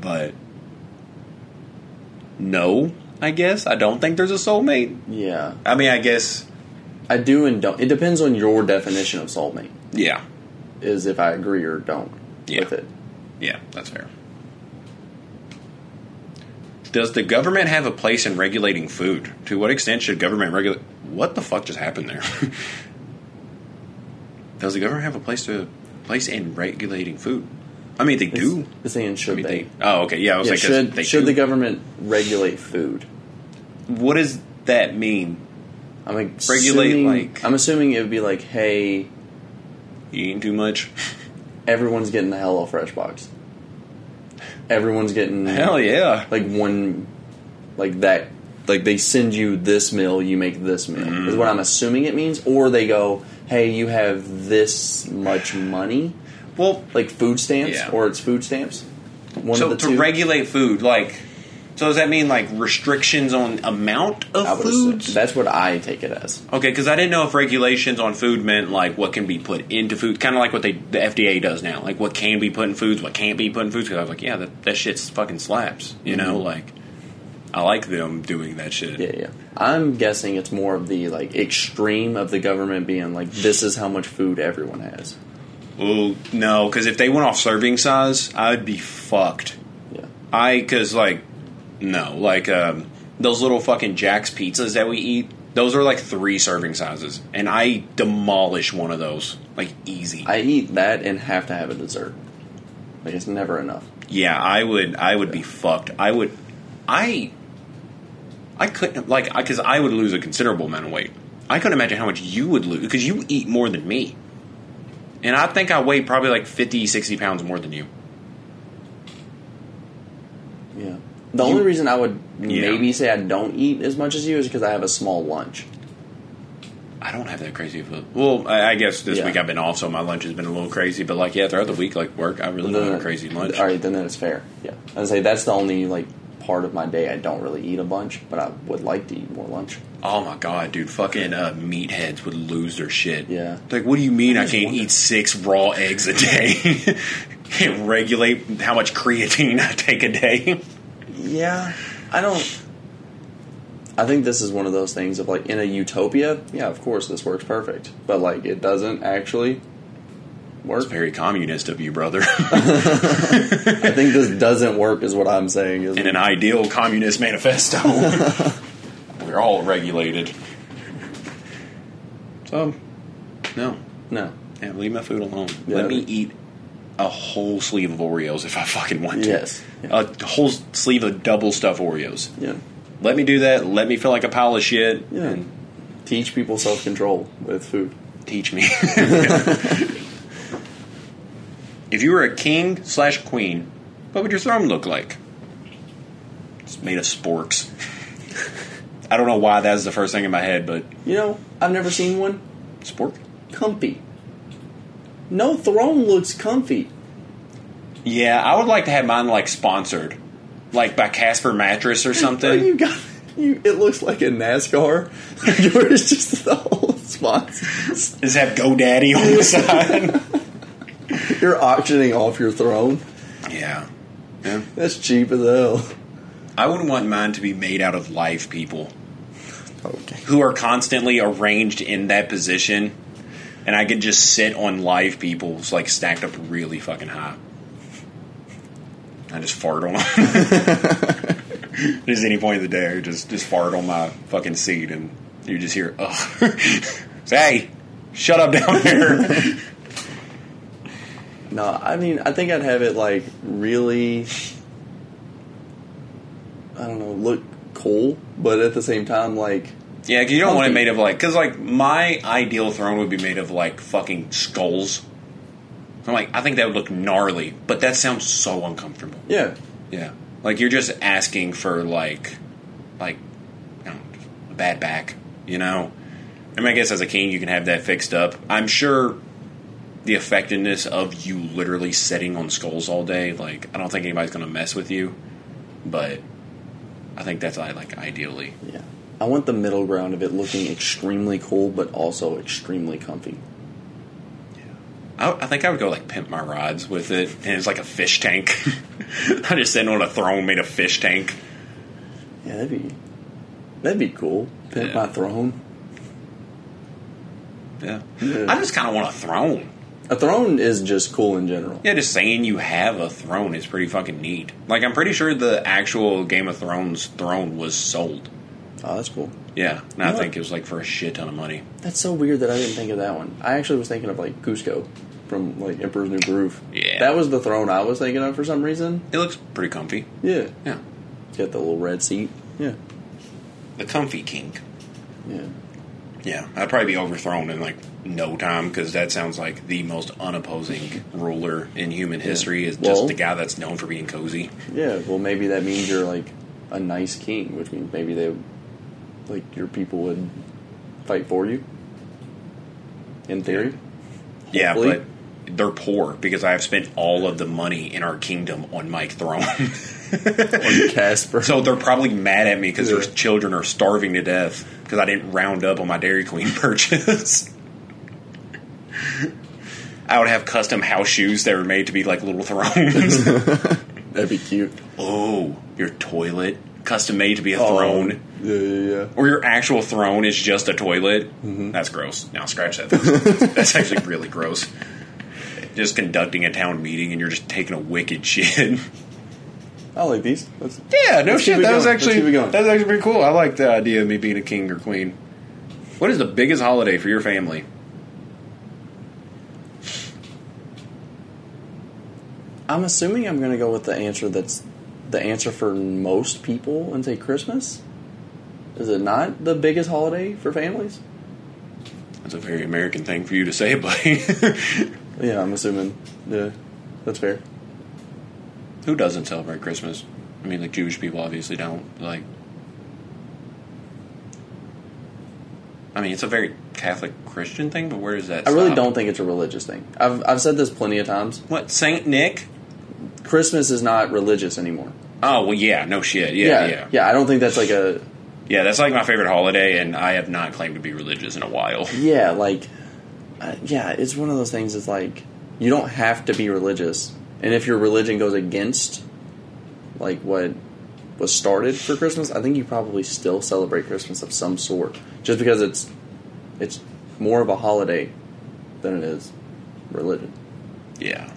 but no, I guess I don't think there's a soulmate. Yeah, I mean, I guess, I do and don't. It depends on your definition of soulmate. yeah, Is if I agree or don't Yeah. with it. Yeah, that's fair. Does the government have a place in regulating food? To what extent should government regulate? What the fuck just happened there? [LAUGHS] Does the government have a place to place in regulating food? I mean, they do. It's, it's saying I should mean, they? they. Oh, okay. Yeah, I was Yeah, like, should they should do. the government regulate food? What does that mean? I'm like Regulate, like- I'm assuming it would be like, hey, You eating too much? [LAUGHS] everyone's getting the Hello Fresh box. Everyone's getting Hell yeah! like one, like that. Like they send you this meal, you make this meal. Mm-hmm. Is what I'm assuming it means. Or they go, hey, you have this much money, Well, like food stamps, Yeah. or it's food stamps. One so to two. regulate food, like, so does that mean like restrictions on amount of foods? That's what I take it as. Okay, because I didn't know if regulations on food meant like what can be put into food, kind of like what they the FDA does now, like what can be put in foods, what can't be put in foods. Because I was like, yeah, that that shit's fucking slaps, you know, mm-hmm. like. I like them doing that shit. Yeah, yeah. I'm guessing it's more of the like extreme of the government being like, this is how much food everyone has. Oh no, because if they went off serving size, I'd be fucked. Yeah. I because like no, like um, those little fucking Jack's pizzas that we eat. Those are like three serving sizes, and I demolish one of those like easy. I eat that and have to have a dessert. Like it's never enough. yeah, I would. I would be fucked. I would. I. I couldn't like because I would lose a considerable amount of weight. I couldn't imagine how much you would lose because you eat more than me, and I think I weigh probably like 50, 60 pounds more than you. Yeah. The You- only reason I would Yeah. maybe say I don't eat as much as you is because I have a small lunch. I don't have that crazy of a. Well, I, I guess this Yeah. week I've been off, so my lunch has been a little crazy. But like, yeah, throughout the week, like work, I really don't have a crazy lunch. All right, then that's fair. Yeah. I would say that's the only like part of my day I don't really eat a bunch, but I would like to eat more lunch. Oh my god, dude! Fucking uh, meatheads would lose their shit. Yeah. Like, what do you mean I, just can't wonder- eat six raw eggs a day? [LAUGHS] can't regulate how much creatine I take a day. [LAUGHS] Yeah, I don't. I think this is one of those things of like in a utopia. Yeah, of course this works perfect, but like it doesn't actually work. It's very communist of you, brother. [LAUGHS] I think this doesn't work, is what I'm saying. Is In an ideal communist manifesto, [LAUGHS] we're all regulated. So, no, no. yeah, leave my food alone. Yeah. Let me eat a whole sleeve of Oreos if I fucking want to. Yes. A whole sleeve of double stuff Oreos. Yeah. Let me do that. Let me feel like a pile of shit. Yeah. And Teach people self control with food. teach me. [LAUGHS] if you were a king slash queen, what would your throne look like? It's made of sporks. [LAUGHS] I don't know why that's the first thing in my head, but You know, I've never seen one spork. comfy. No throne looks comfy. Yeah, I would like to have mine like sponsored, like by Casper Mattress or something. you got you. It looks like a NASCAR. [LAUGHS] Yours just the whole sponsors. Does it have GoDaddy on the side? [LAUGHS] You're auctioning off your throne. yeah. Yeah. That's cheap as hell. I wouldn't want mine to be made out of live people. Okay. who are constantly arranged in that position, and I could just sit on live people's like stacked up really fucking high. I just fart on [LAUGHS] just any point of the day, I just just fart on my fucking seat, and you just hear, ugh. [LAUGHS] Say, hey, shut up down there. [LAUGHS] No, I mean, I think I'd have it like really, I don't know, look cool, but at the same time, like, yeah, 'cause you don't want it made of like, because like my ideal throne would be made of like fucking skulls. I'm like, I think that would look gnarly, but that sounds so uncomfortable. yeah, Yeah, like you're just asking for like, like, don't know, a bad back, you know. I mean, I guess as a king, you can have that fixed up. I'm sure the effectiveness of you literally sitting on skulls all day, like, I don't think anybody's to mess with you, but I think that's I like ideally. yeah. I want the middle ground of it looking extremely cool, but also extremely comfy. I, I think I would go like pimp my rods with it, and it's like a fish tank. [LAUGHS] I'm just sitting on a throne made of fish tank. Yeah, that'd be that'd be cool. Pimp Yeah. my throne. Yeah, Yeah. I just kind of want a throne. A throne is just cool in general. Yeah, just saying you have a throne is pretty fucking neat. Like, I'm pretty sure the actual Game of Thrones throne was sold. Oh, that's cool. Yeah, and I What? think it was like for a shit ton of money. That's so weird that I didn't think of that one. I actually was thinking of like Kuzco from like Emperor's New Groove. Yeah. that was the throne I was thinking of for some reason. It looks pretty comfy. Yeah, Yeah, it's got the little red seat. Yeah, the comfy king. yeah. Yeah, I'd probably be overthrown in like no time because that sounds like the most unopposing ruler in human history is just Well- the guy that's known for being cozy. Yeah, well, maybe that means you're like a nice king, which means maybe they, like, your people would fight for you. In theory, Yeah, Hopefully. but they're poor because I have spent all of the money in our kingdom on my throne. [LAUGHS] on [LAUGHS] Casper. so they're probably mad at me because Yeah. their children are starving to death because I didn't round up on my Dairy Queen [LAUGHS] purchase. I would have custom house shoes that were made to be like little thrones. that'd be cute. oh, your toilet custom made to be a Oh, throne. Yeah, yeah, yeah. Or your actual throne is just a toilet. Mm-hmm. That's gross. Now scratch that. That's, that's actually [LAUGHS] really gross. Just conducting a town meeting and you're just taking a wicked shit. I like these. That's, Yeah, no Let's shit. That was going. Let's actually that was actually pretty cool. I like the idea of me being a king or queen. What is the biggest holiday for your family? I'm assuming I'm going to go with the answer that's the answer for most people and say Christmas. Is it not the biggest holiday for families? That's a very American thing for you to say, [LAUGHS] buddy. Yeah, I'm assuming. Yeah, that's fair. Who doesn't celebrate Christmas? I mean, like Jewish people obviously don't. Like, I mean, it's a very Catholic Christian thing, but where does that? I really stop? don't think it's a religious thing. I've I've said this plenty of times. What Saint Nick? Christmas is not religious anymore. Oh well, yeah, no shit, yeah, yeah, yeah. I don't think that's like a Yeah, that's like my favorite holiday, and I have not claimed to be religious in a while. [LAUGHS] yeah like uh, yeah. It's one of those things. It's like you don't have to be religious, and if your religion goes against like what was started for Christmas, I think you probably still celebrate Christmas of some sort, just because it's it's more of a holiday than it is religion. Yeah.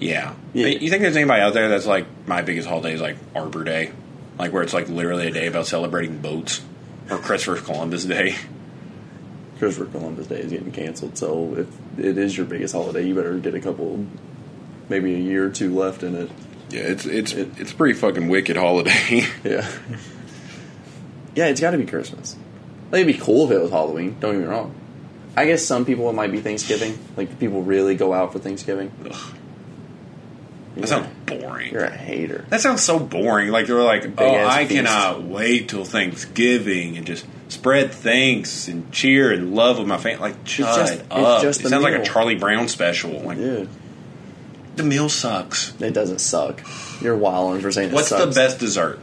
Yeah. Yeah. You think there's anybody out there that's like my biggest holiday is like Arbor Day, like where it's like literally a day about celebrating boats, or Christopher Columbus Day. Christopher Columbus Day is getting canceled, so if it is your biggest holiday, you better get a couple, maybe a year or two left in it. Yeah, it's it's It- it's a pretty fucking wicked holiday. [LAUGHS] Yeah. yeah, it's got to be Christmas. Like, it'd be cool if it was Halloween. Don't get me wrong. I guess some people it might be Thanksgiving. Like people really go out for Thanksgiving. Ugh, that sounds boring. you're a hater. That sounds so boring. Like they're like, oh, I feast. cannot wait till Thanksgiving and just spread thanks and cheer and love with my family. Like, shut just- it's up. just it sounds like a. Charlie Brown special. Like Yeah, the meal sucks. it doesn't suck. You're wilding for saying it What's the best dessert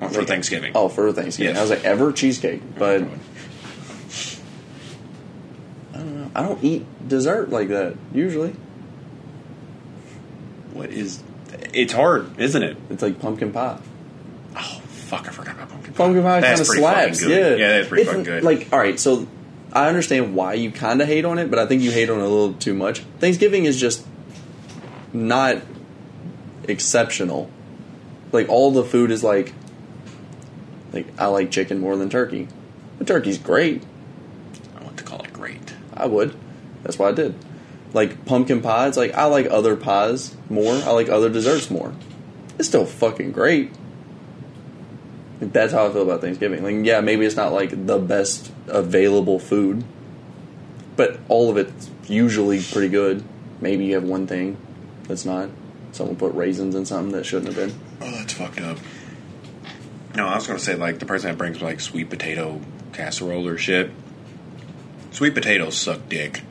for Like- Thanksgiving? Oh, for Thanksgiving, Yes. I was like ever cheesecake, oh, but I don't know. I don't eat dessert like that usually. What is? It's hard, isn't it? It's like pumpkin pie. Oh fuck! I forgot about pumpkin pie. Pumpkin pie kind of pretty slaps. fucking good. Yeah, yeah, that's pretty It's fucking good. Like, all right, so I understand why you kind of hate on it, but I think you hate on it a little too much. Thanksgiving is just not exceptional. Like all the food is like like I like chicken more than turkey. But turkey's great. I want to call it great. I would. That's why I did. Like pumpkin pie, it's like I like other pies more. I like other desserts more. It's still fucking great. Like, that's how I feel about Thanksgiving. Like, yeah, maybe it's not like the best available food, but all of it's usually pretty good. Maybe you have one thing that's not. Someone put raisins in something that shouldn't have been. Oh, that's fucked up. No, I was gonna say like the person that brings like sweet potato casserole or shit. Sweet potatoes suck dick.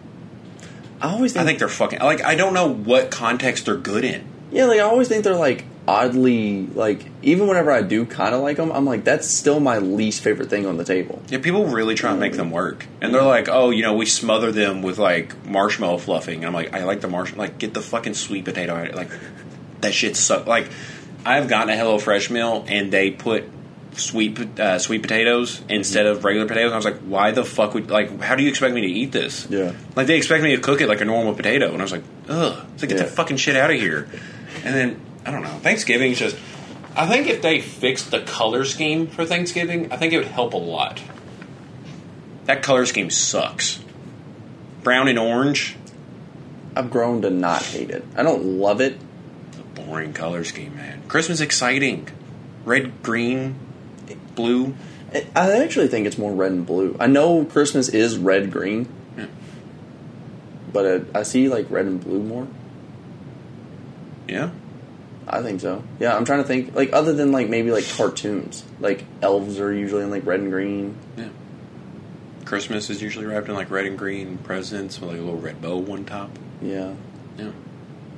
I always think, I think they're fucking like I don't know what context they're good in. yeah, like I always think they're like oddly like even whenever I do kind of like them, I'm like that's still my least favorite thing on the table. Yeah, people really try to make them work, and they're like, "Oh, you know, we smother them with like marshmallow fluffing." And I'm like, "I like the marshmallow. Like, get the fucking sweet potato. out. Like, that shit suck." Like, I've gotten a HelloFresh meal, and they put sweet uh, sweet potatoes instead of regular potatoes. I was like, "Why the fuck would like? How do you expect me to eat this?" Yeah. like they expect me to cook it like a normal potato, and I was like, "Ugh!" It's like get Yeah. that fucking shit out of here. And then I don't know. Thanksgiving's just. I think if they fixed the color scheme for Thanksgiving, I think it would help a lot. That color scheme sucks. Brown and orange, I've grown to not hate it. I don't love it. a boring color scheme, man. Christmas exciting. Red, green, blue. I- I actually think it's more red and blue. I know Christmas is red green, Yeah. but uh, I see like red and blue more. Yeah. I think so. Yeah, I'm trying to think like other than like maybe like cartoons. Like elves are usually in like red and green. Yeah. Christmas is usually wrapped in like red and green presents with like a little red bow on top. Yeah, Yeah.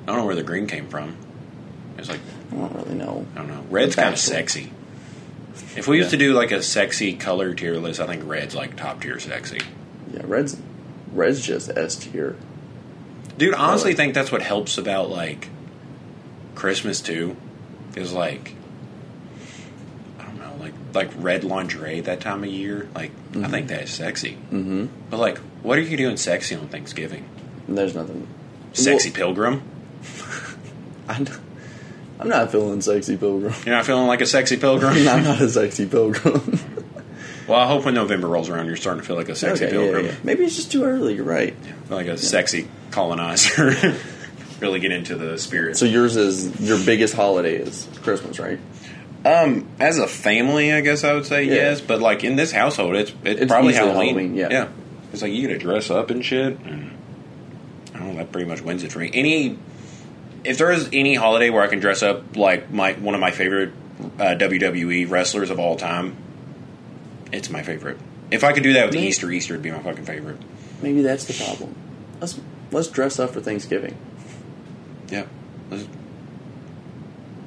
I don't know where the green came from. It's like I don't really know. I don't know. Red's kind of sexy. If we used Yeah. to do like a sexy color tier list, I think red's like top tier sexy. Yeah, red's red's just S tier. Dude, I honestly think that's what helps about like Christmas too. Is like I don't know, like like red lingerie that time of year. Like I think that is sexy. Mm-hmm. But like, what are you doing sexy on Thanksgiving? There's nothing. Sexy Well, pilgrim? [LAUGHS] I, am not feeling sexy pilgrim. You're not feeling like a sexy pilgrim? [LAUGHS] I'm not a sexy pilgrim. well, I hope when November rolls around, you're starting to feel like a sexy Okay, pilgrim, yeah. Maybe it's just too early. You're right. Like a sexy colonizer. [LAUGHS] really get into the spirit. So yours is your biggest holiday is Christmas, right? Um, as a family, I guess I would say Yeah. yes, but like in this household, it's it's, It's probably Halloween. Halloween, yeah. yeah. It's like you get to dress up and shit. And I don't know. That pretty much wins it for me. Any, if there is any holiday where I can dress up like my one of my favorite uh, WWE wrestlers of all time, it's my favorite. If I could do that with Yeah. Easter, Easter would be my fucking favorite. Maybe that's the problem. Let's let's dress up for Thanksgiving. Yeah. Let's-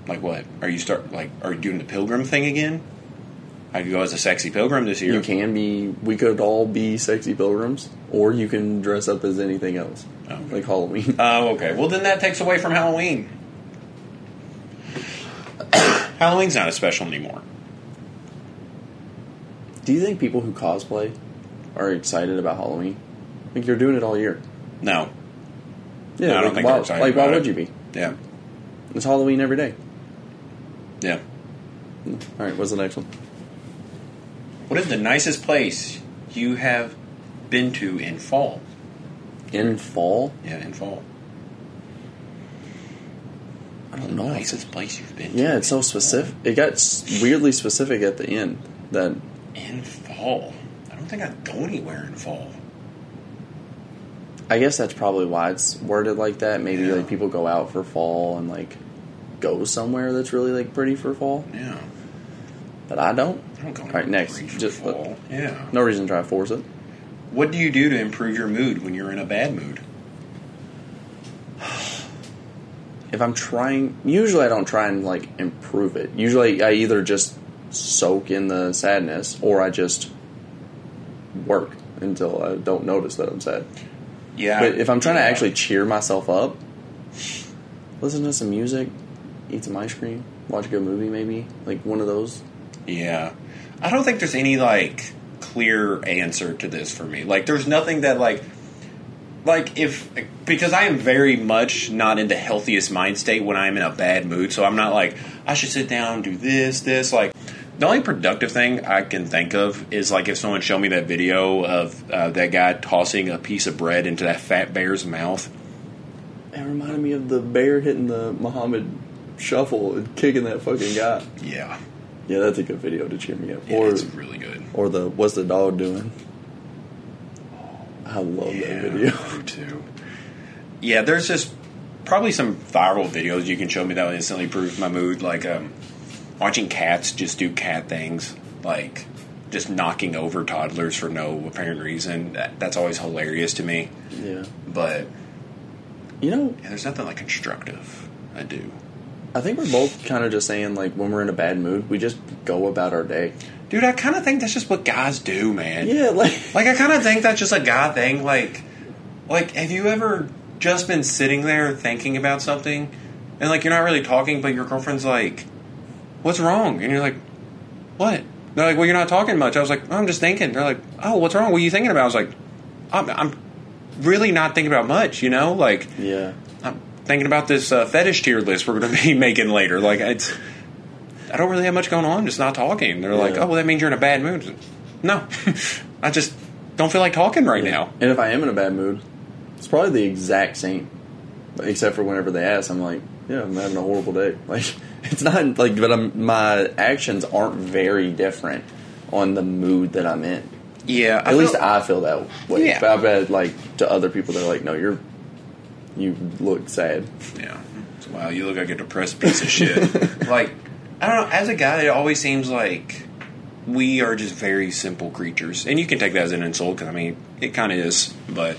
Like what? Are you start like are you doing the pilgrim thing again? I could go as a sexy pilgrim this year. You can be. We could all be sexy pilgrims, or you can dress up as anything else, Oh. like Halloween. [LAUGHS] Oh, okay. Well, then that takes away from Halloween. [COUGHS] Halloween's not as special anymore. Do you think people who cosplay are excited about Halloween? Like you're doing it all year. No. Yeah, No, I don't like, think why, they're excited like why would it. you be? Yeah. It's Halloween every day. Yeah. All right, what's the next one? What is the nicest place you have been to in fall? In fall? Yeah, in fall. I don't know. Nicest place you've been to? Yeah, it's so specific. It got weirdly specific at the end. That In fall. I don't think I'd go anywhere in fall. I guess that's probably why it's worded like that. Maybe Yeah. like people go out for fall and like go somewhere that's really like pretty for fall, Yeah. but I don't. All right, next. Just uh, fall. Yeah. no reason to try to force it. What do you do to improve your mood when you're in a bad mood? If I'm trying, usually I don't try and like improve it. Usually I either just soak in the sadness or I just work until I don't notice that I'm sad. Yeah. But if I'm trying to actually cheer myself up, listen to some music, eat some ice cream, watch a good movie, maybe like one of those. Yeah. I don't think there's any like clear answer to this for me. Like there's nothing that like like if because I am very much not in the healthiest mind state when I'm in a bad mood. So I'm not like I should sit down do this, this. Like the only productive thing I can think of is like if someone showed me that video of uh, that guy tossing a piece of bread into that fat bear's mouth. It reminded me of the bear hitting the Muhammad shuffle and kicking that fucking guy. Yeah, Yeah, that's a good video to cheer me up. yeah or it's really good. or the what's the dog doing? I love Yeah, that video. I do too. Yeah, there's just probably some viral videos you can show me that will instantly improve my mood, like um, watching cats just do cat things, like just knocking over toddlers for no apparent reason. That, that's always hilarious to me. Yeah, But you know, yeah, there's nothing like constructive. I do. I think we're both kind of just saying like when we're in a bad mood, we just go about our day. Dude, I kind of think that's just what guys do, man. Yeah, like [LAUGHS] Like I kind of think that's just a guy thing. Like, like have you ever just been sitting there thinking about something, and like you're not really talking, but your girlfriend's like, "What's wrong?" And you're like, "What?" They're like, "Well, you're not talking much." I was like, oh, "I'm just thinking." They're like, "Oh, what's wrong? What are you thinking about?" I was like, "I'm, I'm really not thinking about much." You know, like yeah, thinking about this uh, fetish tier list we're going [LAUGHS] to be making later. Like it's, I don't really have much going on. Just not talking. They're like, "Oh, well, that means you're in a bad mood." No, [LAUGHS] I just don't feel like talking right now. And if I am in a bad mood, it's probably the exact same, except for whenever they ask, I'm like, yeah, I'm having a horrible day. [LAUGHS] Like it's not like, but I'm, my actions aren't very different on the mood that I'm in. Yeah, At least I feel that way. Yeah. But I bet like to other people, they're like, no, you're you look sad. Yeah. Wow, you look like a depressed piece of shit. [LAUGHS] like, I don't know. As a guy, it always seems like we are just very simple creatures, and you can take that as an insult because I mean, it kind of is. But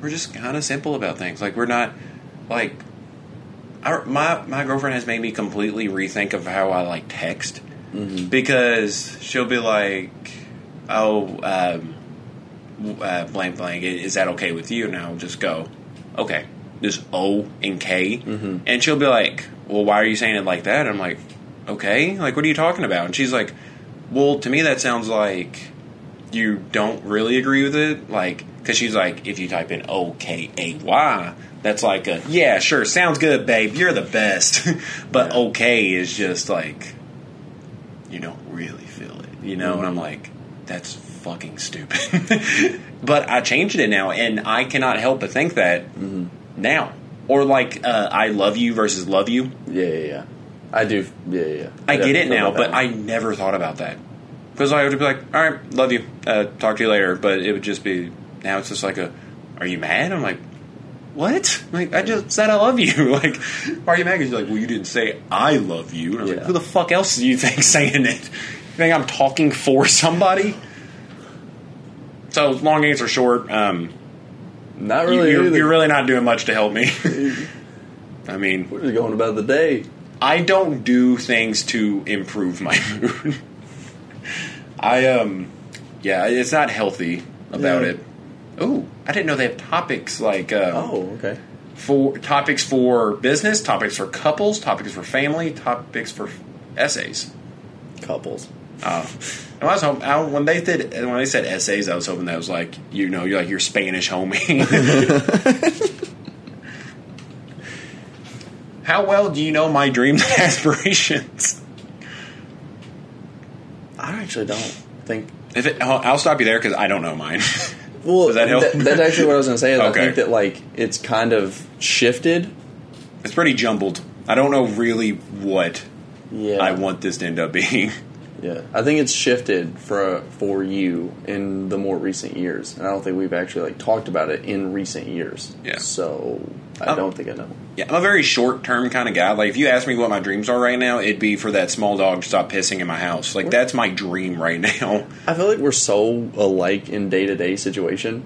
we're just kind of simple about things. Like, we're not like. Our, my my girlfriend has made me completely rethink of how I like text because she'll be like, "Oh, um, uh, blank blank, is that okay with you?" And I'll just go, "Okay." Just O and K, mm-hmm. and she'll be like, "Well, why are you saying it like that?" I'm like, "Okay, like what are you talking about?" And she's like, "Well, to me that sounds like you don't really agree with it, like." Because she's like, if you type in O K A Y, that's like a yeah, sure, sounds good, babe. You're the best. [LAUGHS] but Yeah. okay is just like you don't really feel it, you know? And I'm mm-hmm. like, that's fucking stupid. [LAUGHS] but I changed it now, and I cannot help but think that mm-hmm. Now. Or like, uh, I love you versus love you. Yeah, yeah, yeah. I do. Yeah, yeah. yeah. I get it now, but I never thought about that. Because I would be like, all right, love you, uh, talk to you later. But it would just be, now it's just like a, are you mad? I'm like, what? [LAUGHS] Like, I just said I love you. [LAUGHS] like, why are you mad? 'Cause you're like, well, you didn't say I love you. And I was like, who the fuck else do you [LAUGHS] think saying it? You think I'm talking for somebody? So, long answer short, um, not really. you're, you're really not doing much to help me. [LAUGHS] I mean, We're just going about the day. I don't do things to improve my [LAUGHS] mood. I um yeah, it's not healthy about Yeah. it. Oh, I didn't know they have topics like um, Oh, okay. for topics for business, topics for couples, topics for family, topics for essays. Couples. Uh, I was hoping, I, when they did when they said essays, I was hoping that was like you know you're like your Spanish homie. [LAUGHS] How well do you know my dreams and aspirations? I actually don't think. If it, I'll I'll stop you there because I don't know mine. Well, Does that help? th- that's actually what I was going to say. Is I think that like it's kind of shifted. it's pretty jumbled. I don't know really what Yeah, I want this to end up being. Yeah, I think it's shifted for for you in the more recent years, and I don't think we've actually like talked about it in recent years. Yeah. So I don't think I know. Yeah, I'm a very short term kind of guy. Like, if you ask me what my dreams are right now, it'd be for that small dog to stop pissing in my house. Like, that's my dream right now. [LAUGHS] I feel like we're so alike in day to day situation,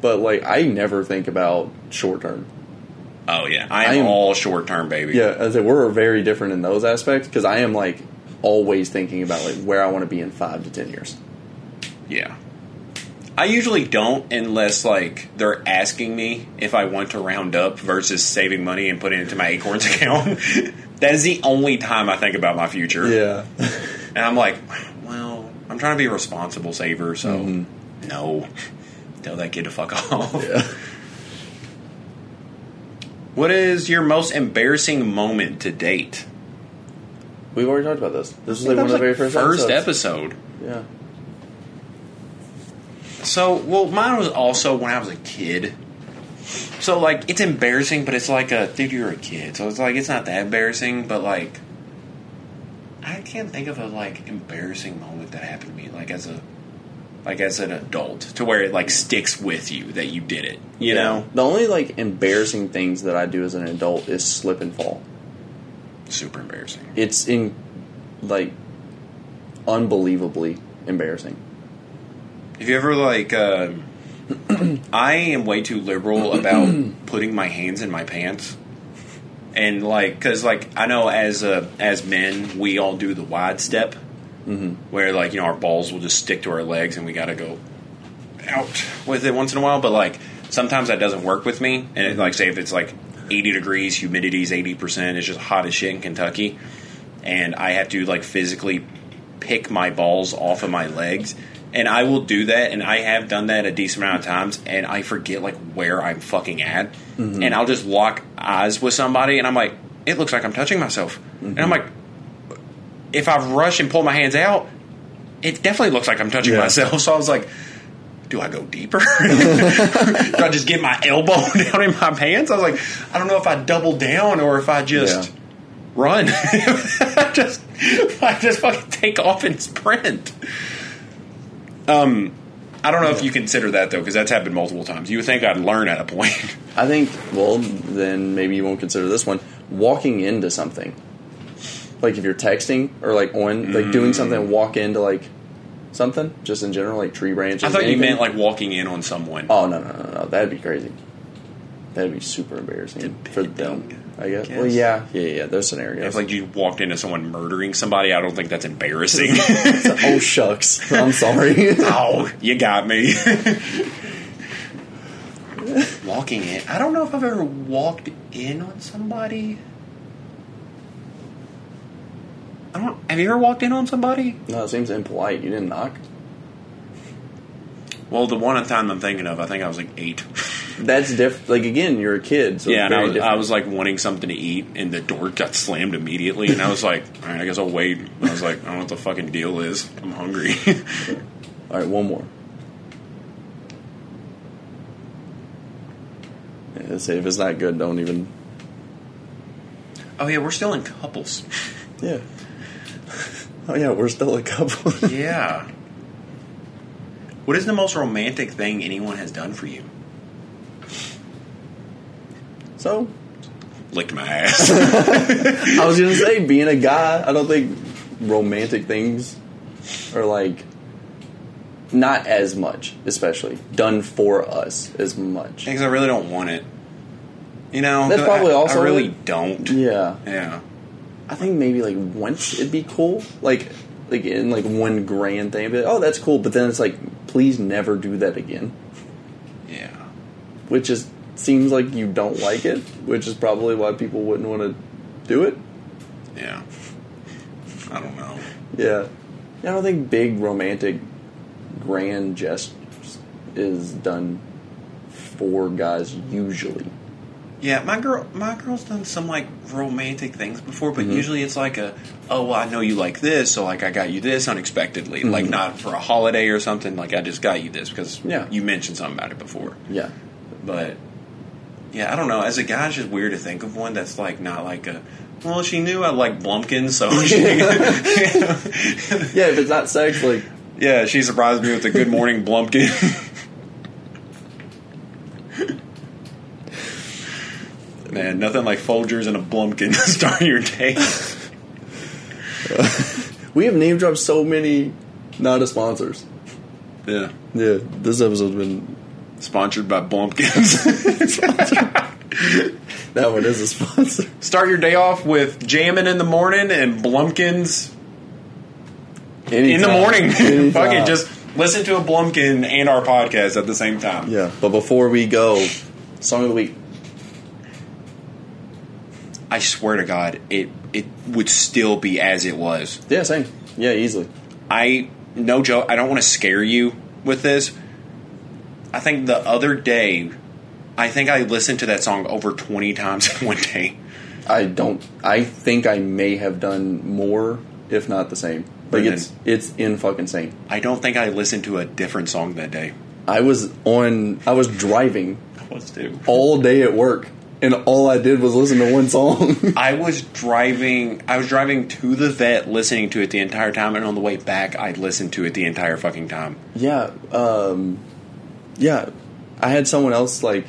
but like I never think about short term. Oh, yeah. I I am am- all short term, baby. Yeah, I said we're very different in those aspects because I am like always thinking about like where I want to be in five to ten years. Yeah. I usually don't unless, like, they're asking me if I want to round up versus saving money and putting it into my Acorns [LAUGHS] account. that is the only time I think about my future. Yeah, And I'm like, well, I'm trying to be a responsible saver, so Mhm. no. Tell that kid to fuck off. Yeah. What is your most embarrassing moment to date? We've already talked about this. This was I like one of the very first, first episodes. episode. Yeah. So, well, mine was also when I was a kid. So, like, it's embarrassing, but it's like a dude, you're a kid, so it's like it's not that embarrassing, but like, I can't think of a like embarrassing moment that happened to me, like as a, like as an adult, to where it like sticks with you that you did it. You know, The only like embarrassing things that I do as an adult is slip and fall. Super embarrassing. It's in like unbelievably embarrassing. Have you ever like? Uh, [CLEARS THROAT] I am way too liberal about [CLEARS THROAT] putting my hands in my pants, and like, because like I know as uh, as men we all do the wide step, Mm-hmm. where like you know our balls will just stick to our legs and we got to go out with it once in a while. But like sometimes that doesn't work with me, and it, like say if it's like eighty degrees, humidity's eighty percent, it's just hot as shit in Kentucky, and I have to like physically pick my balls off of my legs. And I will do that, and I have done that a decent amount of times, and I forget like where I'm fucking at, mm-hmm. and I'll just lock eyes with somebody, and I'm like, it looks like I'm touching myself, and I'm mm-hmm. like, if I rush and pull my hands out, it definitely looks like I'm touching Yeah. myself. [LAUGHS] So I was like, do I go deeper? [LAUGHS] do I just get my elbow [LAUGHS] down in my pants? I was like, I don't know if I double down or if I just Yeah. run. [LAUGHS] just I just fucking take off and sprint. Um, I don't know if you consider that though, because that's happened multiple times. You would think I'd learn at a point. I think, well, then maybe you won't consider this one. Walking into something. Like if you're texting or like on, like doing something walk into like something, just in general, like tree branches. I thought you meant like walking in on someone. Oh, no, no, no, no. That'd be crazy. That'd be super embarrassing for them, I guess. Well, guess. yeah, yeah, yeah. Those scenarios. If like you walked into someone murdering somebody, I don't think that's embarrassing. [LAUGHS] oh, shucks. [LAUGHS] I'm sorry. oh, you got me. [LAUGHS] Walking in, I don't know if I've ever walked in on somebody. I don't. Have you ever walked in on somebody? no, it seems impolite. You didn't knock. Well, the one time I'm thinking of, I think I was like eight. [LAUGHS] That's different. Like, again, you're a kid. So yeah, and I was. I was like wanting something to eat, and the door got slammed immediately, and I was like, "All right, I guess I'll wait." I was like, "I don't know what the fucking deal is. I'm hungry." [LAUGHS] All right, one more. Yeah, say if it's not good, don't even. oh yeah, we're still in couples. Yeah. [LAUGHS] Oh yeah, we're still a couple. [LAUGHS] Yeah. What is the most romantic thing anyone has done for you? so Licked my [LAUGHS] ass. I was gonna say, being a guy, I don't think romantic things are like not as much, especially done for us as much. Because I really don't want it. You know, that's probably I, also I really it. don't. Yeah, Yeah. I think maybe like once it'd be cool, like like in like one grand thing. Like, oh, that's cool, but then it's like, please never do that again. Yeah. Which is seems like you don't like it, which is probably why people wouldn't want to do it. Yeah. I don't know. Yeah. I don't think big romantic grand gestures is done for guys usually. Yeah, my girl, my girl's done some like romantic things before, Mm-hmm. but usually it's like a, oh, well, I know you like this, so like I got you this unexpectedly, like not for a holiday or something. Like I just got you this because Mm-hmm. Yeah. you mentioned something about it before. Yeah. But yeah, I don't know. As a guy, it's just weird to think of one that's like not like a. Well, she knew I like Blumpkin, so [LAUGHS] [LAUGHS] she, Yeah, if it's not sex, like yeah, she surprised me with a Good Morning Blumpkin. [LAUGHS] Man, nothing like Folgers and a Blumpkin [LAUGHS] to start your day. [LAUGHS] we have name dropped so many not sponsors. Yeah, Yeah, this episode's been sponsored by Blumpkins. [LAUGHS] that one is a sponsor. start your day off with jamming in the morning and Blumpkins in the morning. Fuck it, just listen to a Blumpkin and our podcast at the same time. Yeah, but before we go, song of the week. I swear to God, it it would still be as it was. Yeah, same. Yeah, easily. I no joke. I don't want to scare you with this. I think the other day, I think I listened to that song over twenty times in one day. I don't. I think I may have done more, if not the same. Like it's it's in fucking sane. I don't think I listened to a different song that day. I was on. I was driving Let's do. all day at work, and all I did was listen to one song. [LAUGHS] I was driving. I was driving to the vet, listening to it the entire time, and on the way back, I listened to it the entire fucking time. yeah, um, yeah. I had someone else like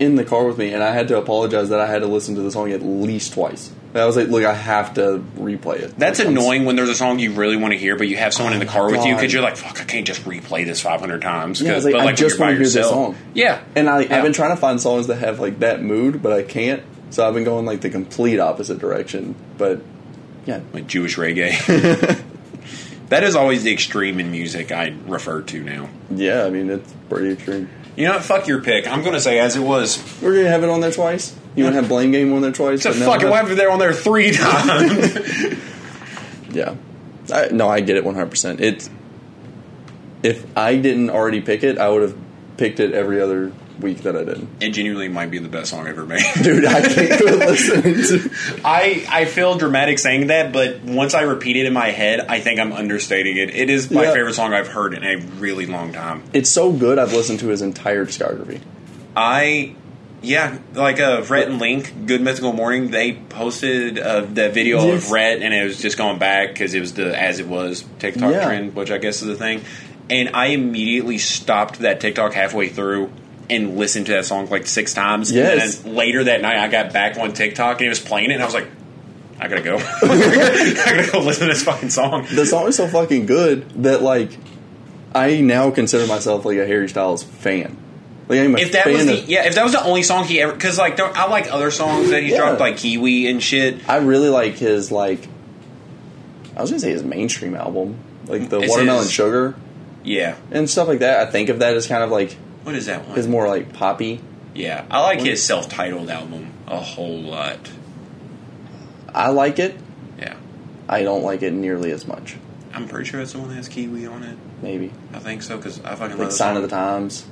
in the car with me, and I had to apologize that I had to listen to the song at least twice. And I was like, "Look, I have to replay it." That's Like, annoying when there's a song you really want to hear, but you have someone in the Oh car with you because you're like, "Fuck, I can't just replay this 500 times." Yeah, it's like, but I just want to hear this song. Yeah, And I, Yeah. I've been trying to find songs that have like that mood, but I can't. So I've been going like the complete opposite direction. But yeah, like Jewish reggae. [LAUGHS] that is always the extreme in music I refer to now. yeah. I mean, it's pretty extreme. You know what? Fuck your pick. I'm going to say as it was. We're gonna have it on there twice. You want to have Blame Game on there twice? So but now fuck it. have- We'll have it there on there three [LAUGHS] times. [LAUGHS] Yeah. I, no, I get it 100%. It's if I didn't already pick it, I would have picked it every other week that I didn't. it genuinely might be the best song ever made. [LAUGHS] Dude, I can't quit listening to. I I feel dramatic saying that, but once I repeat it in my head, I think I'm understating it. It is my Yeah. favorite song I've heard in a really long time. It's so good. I've listened to his entire discography. I yeah, like uh, Rhett and Link, Good Mythical Morning. They posted uh, the video Yes. of Rhett, and it was just going back because it was the as it was TikTok Yeah. trend, which I guess is the thing. And I immediately stopped that TikTok halfway through and listened to that song like six times. Yes. And then later that night, I got back on TikTok and it was playing it, and I was like, I gotta go. [LAUGHS] I gotta go [LAUGHS] listen to this fucking song. The song is so fucking good that like I now consider myself like a Harry Styles fan. Like I'm a If that was the of, yeah, if that was the only song he ever because like there, I like other songs that he's Yeah. dropped like Kiwi and shit. I really like his like I was gonna say his mainstream album, like the It's Watermelon his- Sugar Yeah, and stuff like that. I think of that as kind of like what is that one? his more like poppy. Yeah, I like his self-titled album a whole lot. I like it. Yeah, I don't like it nearly as much. I'm pretty sure it's the one that has Kiwi on it. Maybe I think so because I fucking like love Sign the of the. Times.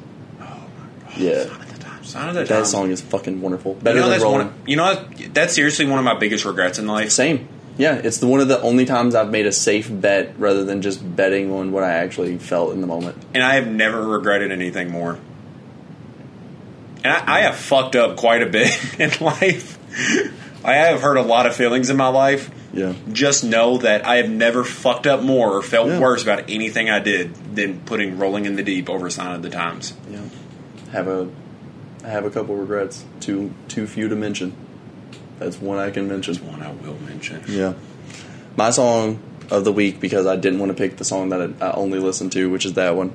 Yeah. Sign of the Times. Sign of the That Times. song is fucking wonderful. You Better know, than that's Rolling. one. Of, you know, what? that's seriously one of my biggest regrets in life. Same. Yeah, it's the one of the only times I've made a safe bet rather than just betting on what I actually felt in the moment. and I have never regretted anything more. And I, I have fucked up quite a bit [LAUGHS] in life. I have hurt a lot of feelings in my life. Yeah. Just know that I have never fucked up more or felt Yeah. worse about anything I did than putting "Rolling in the Deep" over "Sign of the Times." Yeah. Have a I have a couple regrets. Too too few to mention. That's one I can mention. One I will mention. Yeah. My song of the week because I didn't want to pick the song that I I only listened to, which is that one,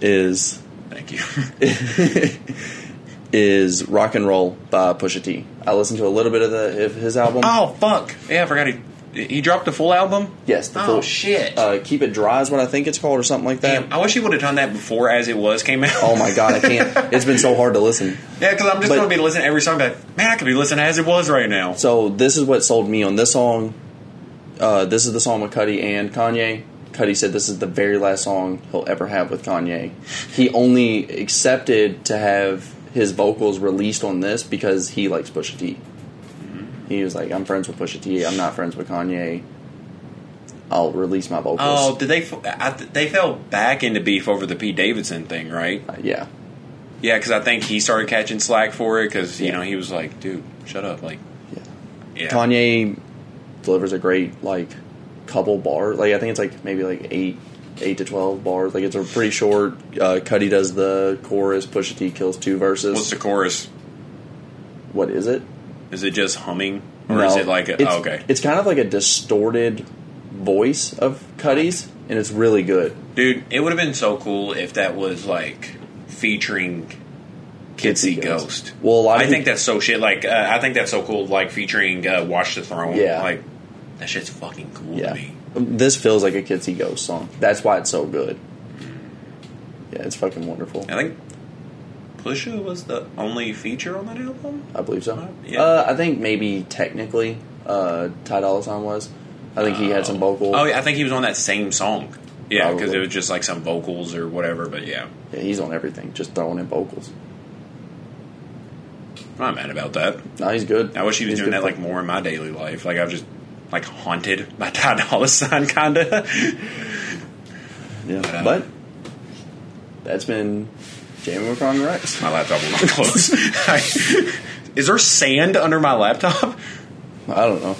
is Thank you. [LAUGHS] is Rock and Roll by Pusha T. I listened to a little bit of the of his album. oh fuck! Yeah, I forgot he he dropped the full album. Yes, the oh full shit! Uh, Keep It Dry is what I think it's called, or something like that. Damn, I wish he would have done that before "As It Was" came out. Oh my god, I can't. [LAUGHS] It's been so hard to listen. Yeah, because I'm just But- going to be listening to every song. Like, man, I could be listening as it was right now. So this is what sold me on this song. Uh, this is the song with Cudi and Kanye. Cudi said this is the very last song he'll ever have with Kanye. He only accepted to have his vocals released on this because he likes Pusha T. He was like, "I'm friends with Pusha T. I'm not friends with Kanye. I'll release my vocals." Oh, did they? I, they fell back into beef over the Pete Davidson thing, right? Uh, yeah, Yeah, because I think he started catching slack for it because you Yeah. know he was like, "Dude, shut up!" Like, yeah. yeah, Kanye delivers a great like couple bars. Like I think it's like maybe like eight, eight to twelve bars. Like it's a pretty short. Uh, Cudi does the chorus. Pusha T kills two verses. What's the chorus? what is it? Is it just humming, or is it like a, it's, oh, okay, It's kind of like a distorted voice of Cudi's, and it's really good. dude? It would have been so cool if that was like featuring Kids See Kitsy Ghost. Ghost. Well, a lot of I think that's so shit. Like, uh, I think that's so cool. Like featuring uh, Watch the Throne. Yeah. like that shit's fucking cool Yeah, to me. this feels like a Kids See Ghost song. That's why it's so good. Yeah, it's fucking wonderful. I think Pusha was the only feature on that album. I believe so. Yeah. Uh, I think maybe technically, uh, Ty Dolla Sign was. I think he had some vocal. Oh, yeah, I think he was on that same song. Yeah, because it was just like some vocals or whatever. But yeah, Yeah, he's on everything, just throwing in vocals. I'm not mad about that. No, he's good. I wish he was He's doing that like more in my daily life. Like I was just like haunted by [LAUGHS] Ty Dolla Sign, kinda. Yeah, uh, but that's been Jamie with Ron Rex. my laptop will not close. [LAUGHS] I- Is there sand under my laptop? I don't know.